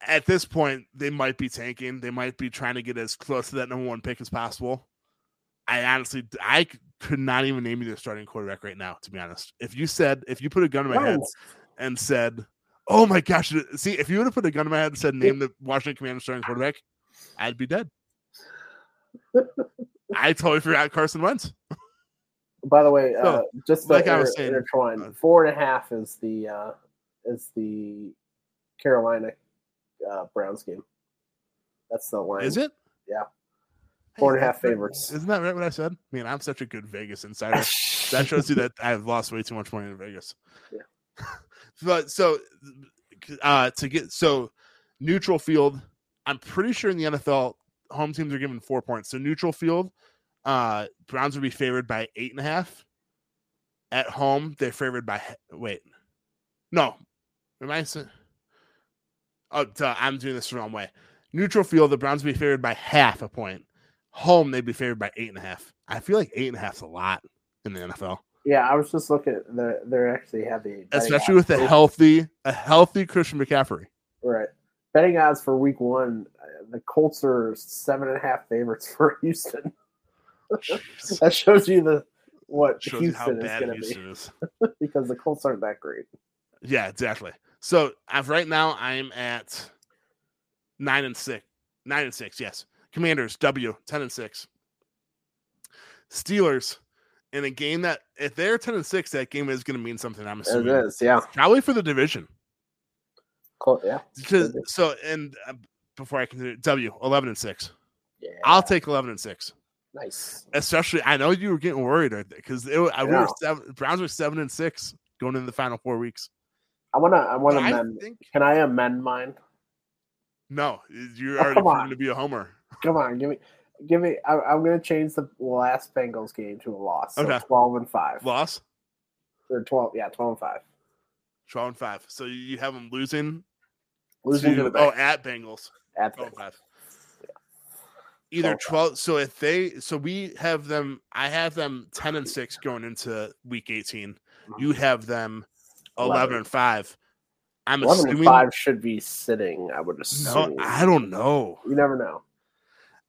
at this point, they might be tanking. They might be trying to get as close to that number one pick as possible. I honestly, I could not even name you their starting quarterback right now. To be honest, if you said, if you put a gun to my head and said, "Oh my gosh," see, if you would have put a gun to my head and said, "Name the Washington Commanders starting quarterback," I'd be dead. I totally forgot Carson Wentz. By the way, So, uh, just like I was inter- saying, uh, four and a half is the uh, is the Carolina uh, Browns game. That's the line. Is it? Yeah. Four and a half favorites. Isn't that right? What I said? I mean, I'm such a good Vegas insider. that shows you that I've lost way too much money in Vegas. Yeah. but so uh to get so neutral field, I'm pretty sure in the NFL home teams are given four points. So neutral field, uh Browns would be favored by eight and a half. At home, they're favored by wait. No. Am I? Oh, I'm doing this the wrong way. Neutral field, the Browns would be favored by half a point. Home, they'd be favored by eight and a half. I feel like eight and a half's a lot in the NFL, Yeah, I was just looking. They're, they're actually betting especially with a healthy, a healthy Christian McCaffrey. right betting odds for Week One. uh, The Colts are seven and a half favorites for Houston. That shows you the what Shows you how Houston is going to be is. because the Colts aren't that great. Yeah, exactly. So I've right now I'm at nine and six. Nine and six, yes. Commanders, W, ten and six. Steelers in a game that if they're ten and six, that game is gonna mean something. I'm It assuming. is, yeah, Probably for the division. Col- yeah, Because Could be. so and uh, before I can W, eleven and six. yeah. I'll take eleven and six. nice. Especially, I know you were getting worried because we were seven, Browns were seven and six going into the final four weeks. I want to. I want But to I amend. think Can I amend mine? no, you're Oh, already proven on. to be a homer. Come on, give me, give me. I, I'm going to change the last Bengals game to a loss. So Okay. twelve and five, Loss. or twelve. Yeah, twelve and five. 12 and 5. So you have them losing, Losing to, to the oh Bengals at Bengals. at 12 the and 5. Either 12 so if they so we have them I have them 10 and 6 going into week 18. Mm-hmm. You have them 11, 11. and 5. I'm eleven and assuming five should be sitting. I would assume. no. I don't know. You never know.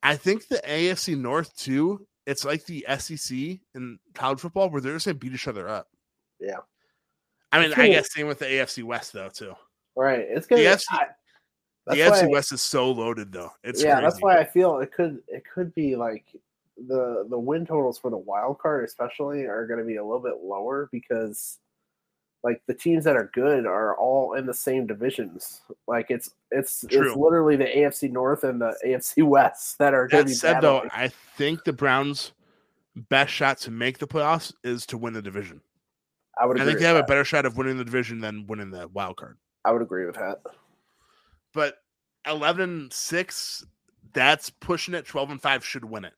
I think the AFC North too, it's like the SEC in college football where they're just gonna beat each other up. Yeah. I mean, It's I guess same with the AFC West though too. Right? It's gonna. The I- the AFC West is so loaded though. It's yeah, crazy. that's why I feel it could it could be like the the win totals for the wild card especially are going to be a little bit lower because like the teams that are good are all in the same divisions. Like it's it's True. it's literally the AFC North and the AFC West that are going to That be said, though. I think the Browns' best shot to make the playoffs is to win the division. I would I think they have a better shot of winning the division than winning the wild card. I would agree with that. But 11 6, that's pushing it. 12 and 5 should win it.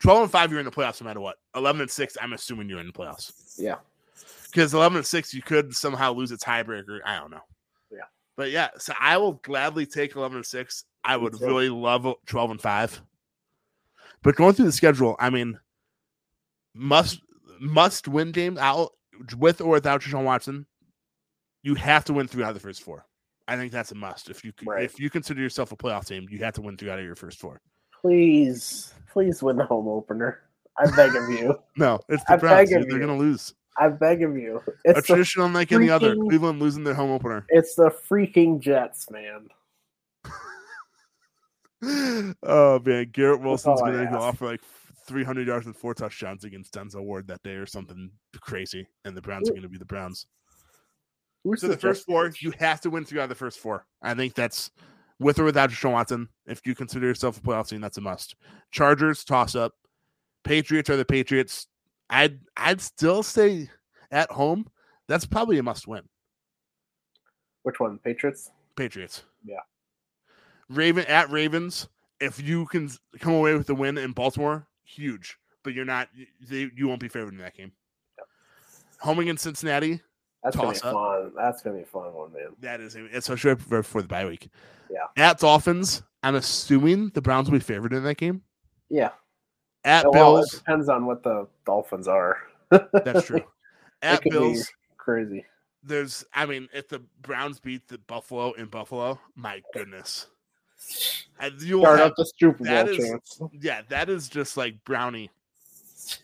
12 and 5, you're in the playoffs no matter what. 11 and 6, I'm assuming you're in the playoffs. Yeah. Because 11 and 6, you could somehow lose a tiebreaker. I don't know. Yeah. But yeah, so I will gladly take 11 and 6. I would really love 12 and 5. But going through the schedule, I mean, must must win game out with or without Deshaun Watson. You have to win three out of the first four. I think that's a must. If you Right. if you consider yourself a playoff team, you have to win three out of your first four. Please, please win the home opener. I beg of you. No, it's the I Browns. beg of They're you. going to lose. I beg of you. It's a tradition unlike any other. Cleveland losing their home opener. it's the freaking Jets, man. oh man, Garrett Wilson's going to go off for like 300 yards and four touchdowns against Denzel Ward that day or something crazy, and the Browns are going to be the Browns. Who's So the first four, you have to win three out of the first four. I think that's with or without Deshaun Watson. If you consider yourself a playoff team, that's a must. Chargers toss up. Patriots are the Patriots. I'd I'd still say at home. That's probably a must win. Which one? Patriots? Patriots. Yeah. Raven at Ravens. If you can come away with the win in Baltimore, huge. But you're not. They, you won't be favored in that game. Home against Cincinnati. That's gonna be up. fun. That's gonna be a fun one, man. That is especially right before the bye week. Yeah. At Dolphins, I'm assuming the Browns will be favored in that game. Yeah. At well, it Bills, depends on what the Dolphins are. that's true. At Bills, Crazy. there's. I mean, if the Browns beat the Buffalo in Buffalo, my goodness, And you'll Start have- up the Super Bowl is- chance. yeah, that is just like brownie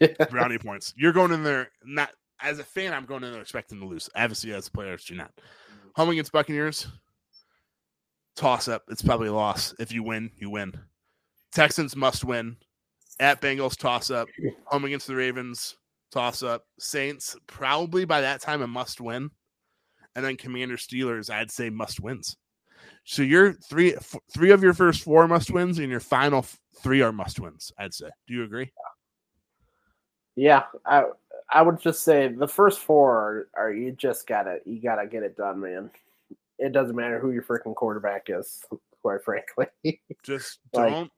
brownie points. You're going in there not as a fan. I'm going in there expecting to lose. Obviously, as players, do not. Mm-hmm. Home against Buccaneers, toss up. It's probably a loss. If you win, you win. Texans must win. At Bengals, toss up. Home against the Ravens, toss up. Saints probably by that time a must win, and then Commander Steelers, I'd say must wins. So your three f- three of your first four must wins, and your final f- three are must wins. I'd say. Do you agree? Yeah, I I would just say the first four are, are you just gotta you gotta get it done, man. It doesn't matter who your freaking quarterback is, quite frankly. Just Like, don't.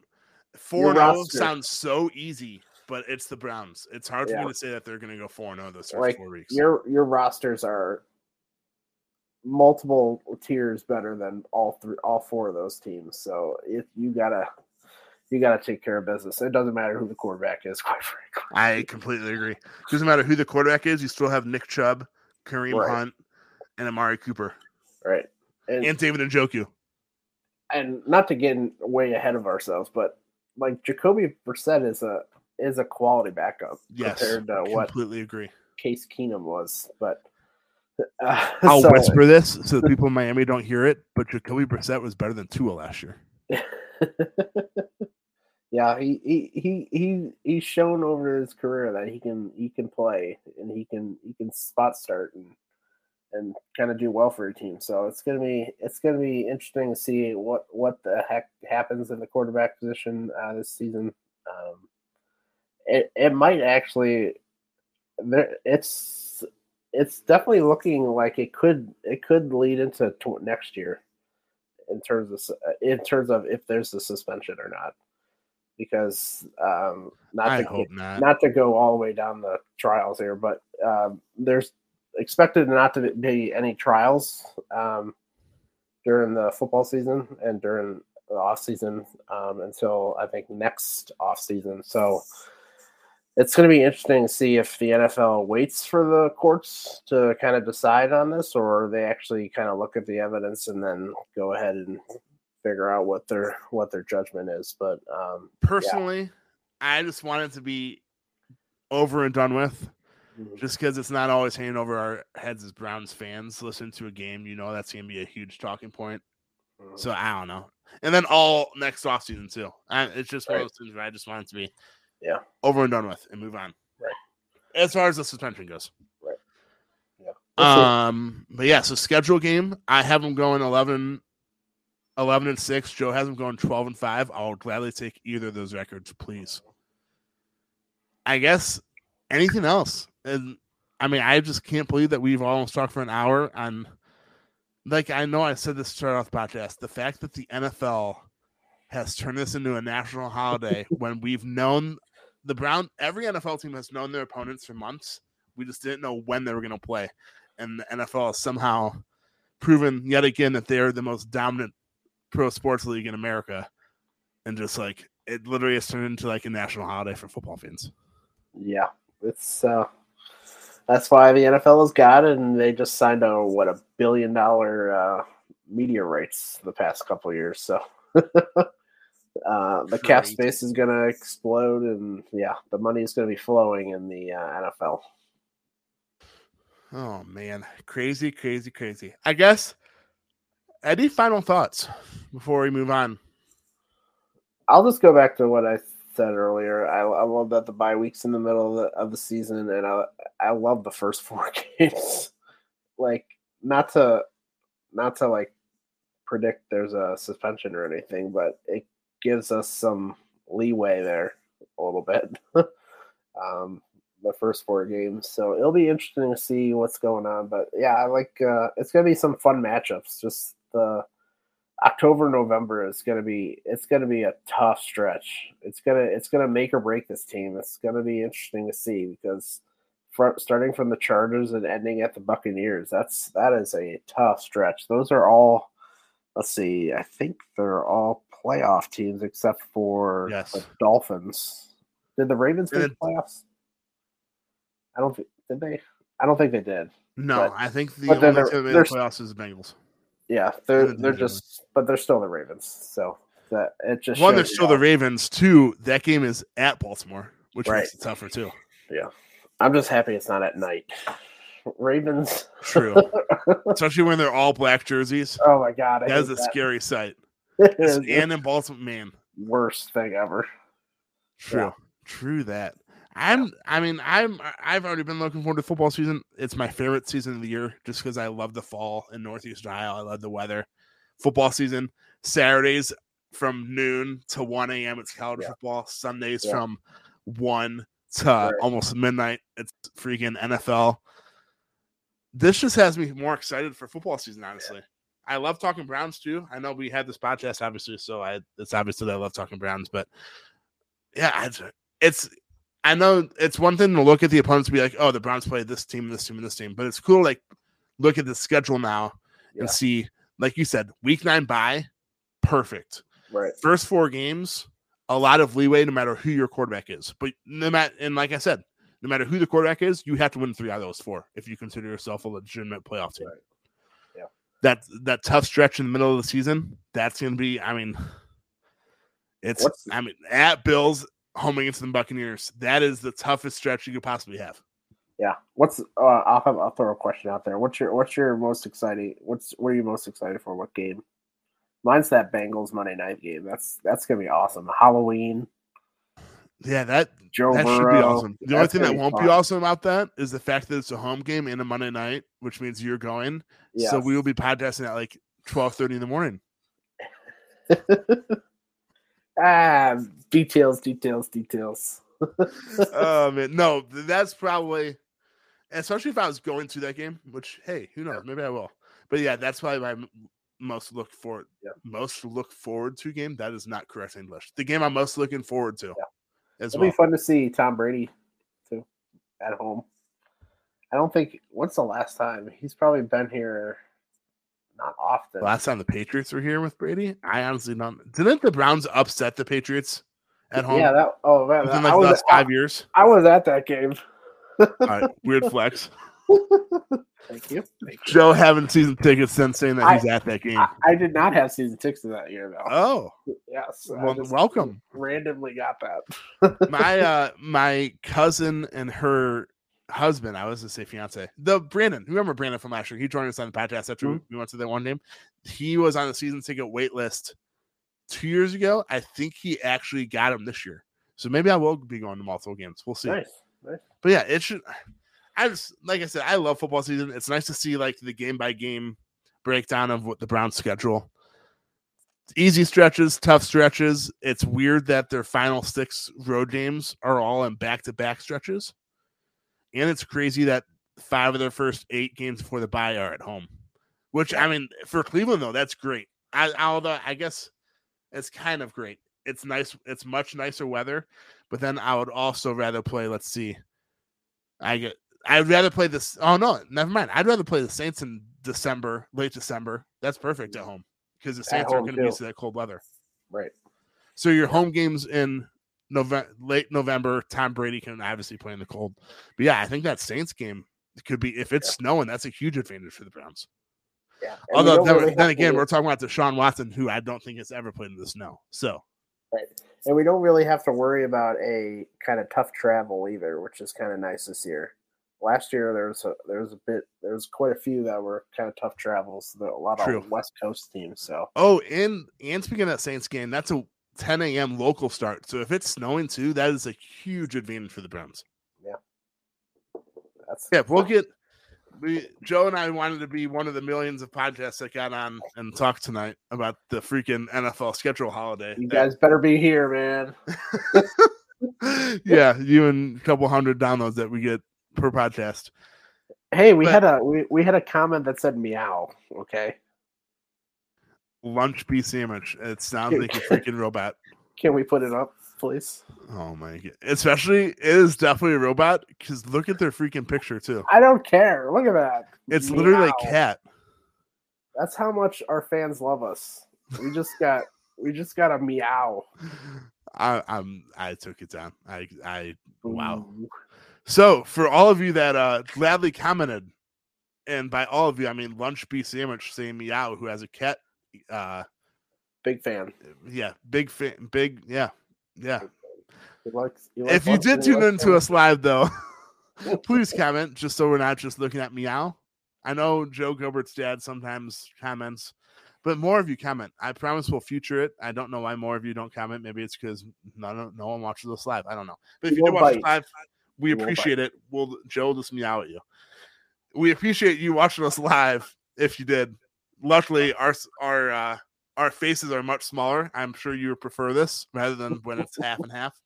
Four and oh zero sounds so easy, but it's the Browns. It's hard for Yeah. me to say that they're going to go four and oh zero those first Like, four weeks. your your rosters are multiple tiers better than all three, all four of those teams. So if you gotta, you gotta take care of business. It doesn't matter who the quarterback is, quite frankly. I completely agree. Doesn't matter who the quarterback is. You still have Nick Chubb, Kareem Right. Hunt, and Amari Cooper, Right. And, and David Njoku. and not to get way ahead of ourselves, but like Jacoby Brissett is a is a quality backup Yes, compared to what completely agree. Case Keenum was. But uh, I'll so- whisper this so the people in Miami don't hear it, but Jacoby Brissett was better than Tua last year. yeah, he, he he he he's shown over his career that he can he can play and he can he can spot start and and kind of do well for a team. So it's gonna be it's gonna be interesting to see what what the heck happens in the quarterback position uh, this season. Um, it it might actually there it's it's definitely looking like it could it could lead into next year in terms of in terms of if there's a suspension or not because um not I to hope get- not. not to go all the way down the trials here but um there's expected not to be any trials um during the football season and during the off season um, until I think next off season. So it's going to be interesting to see if the NFL waits for the courts to kind of decide on this, or they actually kind of look at the evidence and then go ahead and figure out what their what their judgment is. But um, Personally, I just want it to be over and done with. Just because it's not always hanging over our heads as Browns fans, listen to a game, you know that's going to be a huge talking point. mm, So I don't know. And then all next off season too. I, it's just one of those things where I just want it to be Yeah. over and done with and move on. Right. As far as the suspension goes. Right. Yeah. See. Um, but yeah, so schedule game. I have them going 11, 11 and six. Joe has them going twelve and five. I'll gladly take either of those records, please. I guess anything else, and I mean, I just can't believe that we've almost talked for an hour on. Like I know I said this to start off the podcast. The fact that the NFL has turned this into a national holiday when we've known the Brown, every NFL team has known their opponents for months. We just didn't know when they were going to play, and the NFL has somehow proven yet again that they're the most dominant pro sports league in America, and just like it literally has turned into like a national holiday for football fans. Yeah, it's uh, that's why the NFL has got it, and they just signed a what a billion dollar uh, media rights the past couple years. So uh, the cap space is going to explode, and yeah, the money is going to be flowing in the uh, NFL. Oh man, crazy, crazy, crazy. I guess. Any final thoughts before we move on? I'll just go back to what I said earlier. I, I love that the bye weeks in the middle of the, of the season, and I I love the first four games. like not to not to like predict there's a suspension or anything, but it gives us some leeway there a little bit. um, the first four games, so it'll be interesting to see what's going on. But yeah, I like uh, it's gonna be some fun matchups. Just the October November is to be it's to be a tough stretch. It's gonna it's gonna make or break this team. It's to be interesting to see because front, starting from the Chargers and ending at the Buccaneers, that's that is a tough stretch. Those are all let's see, I think they're all playoff teams except for Yes. the Dolphins. Did the Ravens And make playoffs? I don't think did they. I don't think they did. No, But- I think the only then team that they're- made the playoffs is the Bengals. Yeah, they're the they're just, but they're still the Ravens. So that it just One, they're still how- the Ravens. Two, that game is at Baltimore, which Right. makes it tougher too. Yeah, I'm just happy it's not at night. Ravens. True, especially when they're all black jerseys. Oh my god, I That is a that. scary sight. It It's- is the and in Baltimore, man, worst thing ever. true, Yeah. true that. I'm. I mean, I'm. I've already been looking forward to football season. It's my favorite season of the year, just because I love the fall in Northeast Ohio. I love the weather. Football season Saturdays from noon to one a.m. It's college Yeah. football. Sundays Yeah. from one to Right. almost midnight. It's freaking NFL. This just has me more excited for football season. Honestly, I love talking Browns too. I know we had this podcast obviously, so I it's obvious that I love talking Browns, but yeah, it's, it's I know it's one thing to look at the opponents and be like, oh, the Browns play this team, this team, and this team, but it's cool to like look at the schedule now Yeah. and see, like you said, week nine bye, perfect. Right. First four games, a lot of leeway no matter who your quarterback is. But no matter, and like I said, no matter who the quarterback is, you have to win three out of those four if you consider yourself a legitimate playoff team. Right. That that tough stretch in the middle of the season, that's going to be. I mean, it's. What's- I mean, at Bills, home against the Buccaneers, that is the toughest stretch you could possibly have. Yeah. What's uh I'll have I'll throw a question out there. What's your what's your most exciting what's what are you most excited for? What game? Mine's that Bengals Monday night game. That's that's gonna be awesome. Halloween, Yeah, that Joe that should be awesome. The only That's thing that won't be awesome about that is the fact that it's a home game and a Monday night, which means you're going. So we will be podcasting at like twelve thirty in the morning. ah details, details, details. oh man, no, that's probably, especially if I was going to that game. Which, hey, who knows? Maybe I will. But yeah, that's probably my most look forward, Yeah. most look forward to game. That is not correct English. The game I'm most looking forward to, as It'll well. be fun to see Tom Brady too at home. I don't think what's the last time? He's probably been here not often. Last time the Patriots were here with Brady, I honestly don't. Didn't the Browns upset the Patriots at home Yeah, that oh man, within I like the was last five years? I was at that game. All right, weird flex. Thank you. Thank you. Joe having season tickets, since saying that I- he's at that game. I, I did not have season tickets that year though. Oh, yes. Well, welcome. Randomly got that. my uh my cousin and her husband, I was to say fiance, the Brandon. Remember Brandon from last year? He joined us on the podcast after we- we went to that one game. He was on the season ticket wait list two years ago. I think he actually got him this year. So maybe I will be going to multiple games. We'll see. nice. Nice. But yeah, it should. I just like I said, I love football season. It's nice to see like the game by game breakdown of what the Browns schedule. Easy stretches, tough stretches. It's weird that their final six road games are all in back to back stretches, and it's crazy that five of their first eight games before the bye are at home. Which I mean, for Cleveland though, that's great. I, although I guess it's kind of great. It's nice. It's much nicer weather, but then I would also rather play. Let's see. I get. I'd rather play this. Oh no, never mind. I'd rather play the Saints in December, late December. That's perfect at home because the Saints aren't going to be used to that cold weather. Right. So your home games in November, late November. Tom Brady can obviously play in the cold. But yeah, I think that Saints game could be if it's snowing. That's a huge advantage for the Browns. Yeah. And Although then, really then again, to- we're talking about Deshaun Watson, who I don't think has ever played in the snow. So and we don't really have to worry about a kind of tough travel either, which is kind of nice this year. Last year there was a there was a bit there was quite a few that were kind of tough travels. A lot True. of West Coast teams. So Oh, and and speaking of that Saints game, that's a 10 a.m. local start. So if it's snowing too, that is a huge advantage for the Browns. that's Yeah, we'll get. We Joe and I wanted to be one of the millions of podcasts that got on and talked tonight about the freaking NFL schedule holiday. you That- guys better be here, man. yeah, you and a couple hundred downloads that we get per podcast. Hey, we But- had a we, we had a comment that said meow. Okay, Lunch bee sandwich. It sounds like a freaking robot. can we put it up, please? Oh my god! Especially, it is definitely a robot because look at their freaking picture too. I don't care. Look at that. It's literally a cat. That's how much our fans love us. We just got we just got a meow. I, I'm. I took it down. I. I. Wow. Ooh. So for all of you that uh gladly commented, and by all of you I mean Lunch Bee Sandwich saying meow, who has a cat. Uh, Big fan. yeah, big fan, big. Yeah, yeah. He likes, he If you did tune into us live though, please comment just so we're not just looking at meow. I know Joe Gilbert's dad sometimes comments, but more of you comment. I promise we'll future it. I don't know why more of you don't comment. Maybe it's because no, no one watches us live. I don't know. But if you do watch us live, we appreciate it. We'll Joe just meow at you. We appreciate you watching us live. If you did, luckily our our uh, our faces are much smaller. I'm sure you would prefer this rather than when it's half and half.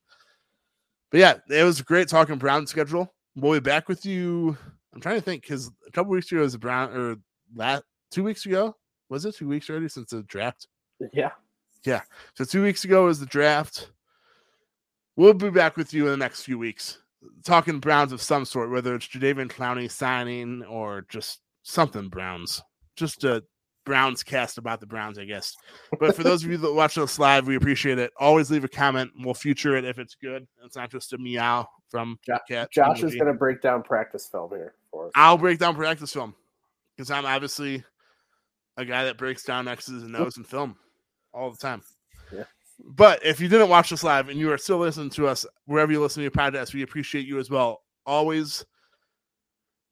But yeah, it was great talking Brown schedule. We'll be back with you. I'm trying to think because a couple weeks ago was Brown or last two weeks ago was it two weeks already since the draft? Yeah, yeah. So two weeks ago was the draft. We'll be back with you in the next few weeks, talking Browns of some sort, whether it's Jadeveon Clowney signing or just something Browns, just to Browns cast about the Browns, I guess. But for those of you that watch us live, we appreciate it. Always leave a comment. We'll feature it if it's good. It's not just a meow from Jo- cat. Josh emoji. is going to break down practice film here for us. I'll break down practice film because I'm obviously a guy that breaks down X's and O's in film all the time. But if you didn't watch this live and you are still listening to us wherever you listen to your podcast, we appreciate you as well. Always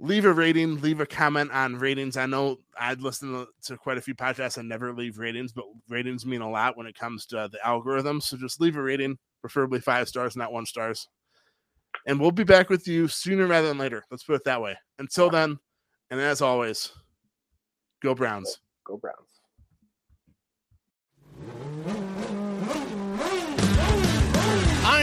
leave a rating, leave a comment on ratings. I know I'd listen to, to quite a few podcasts and never leave ratings, but ratings mean a lot when it comes to the algorithm. So just leave a rating, preferably five stars, not one stars. And we'll be back with you sooner rather than later. Let's put it that way. Until then, and as always, go Browns. Go Browns.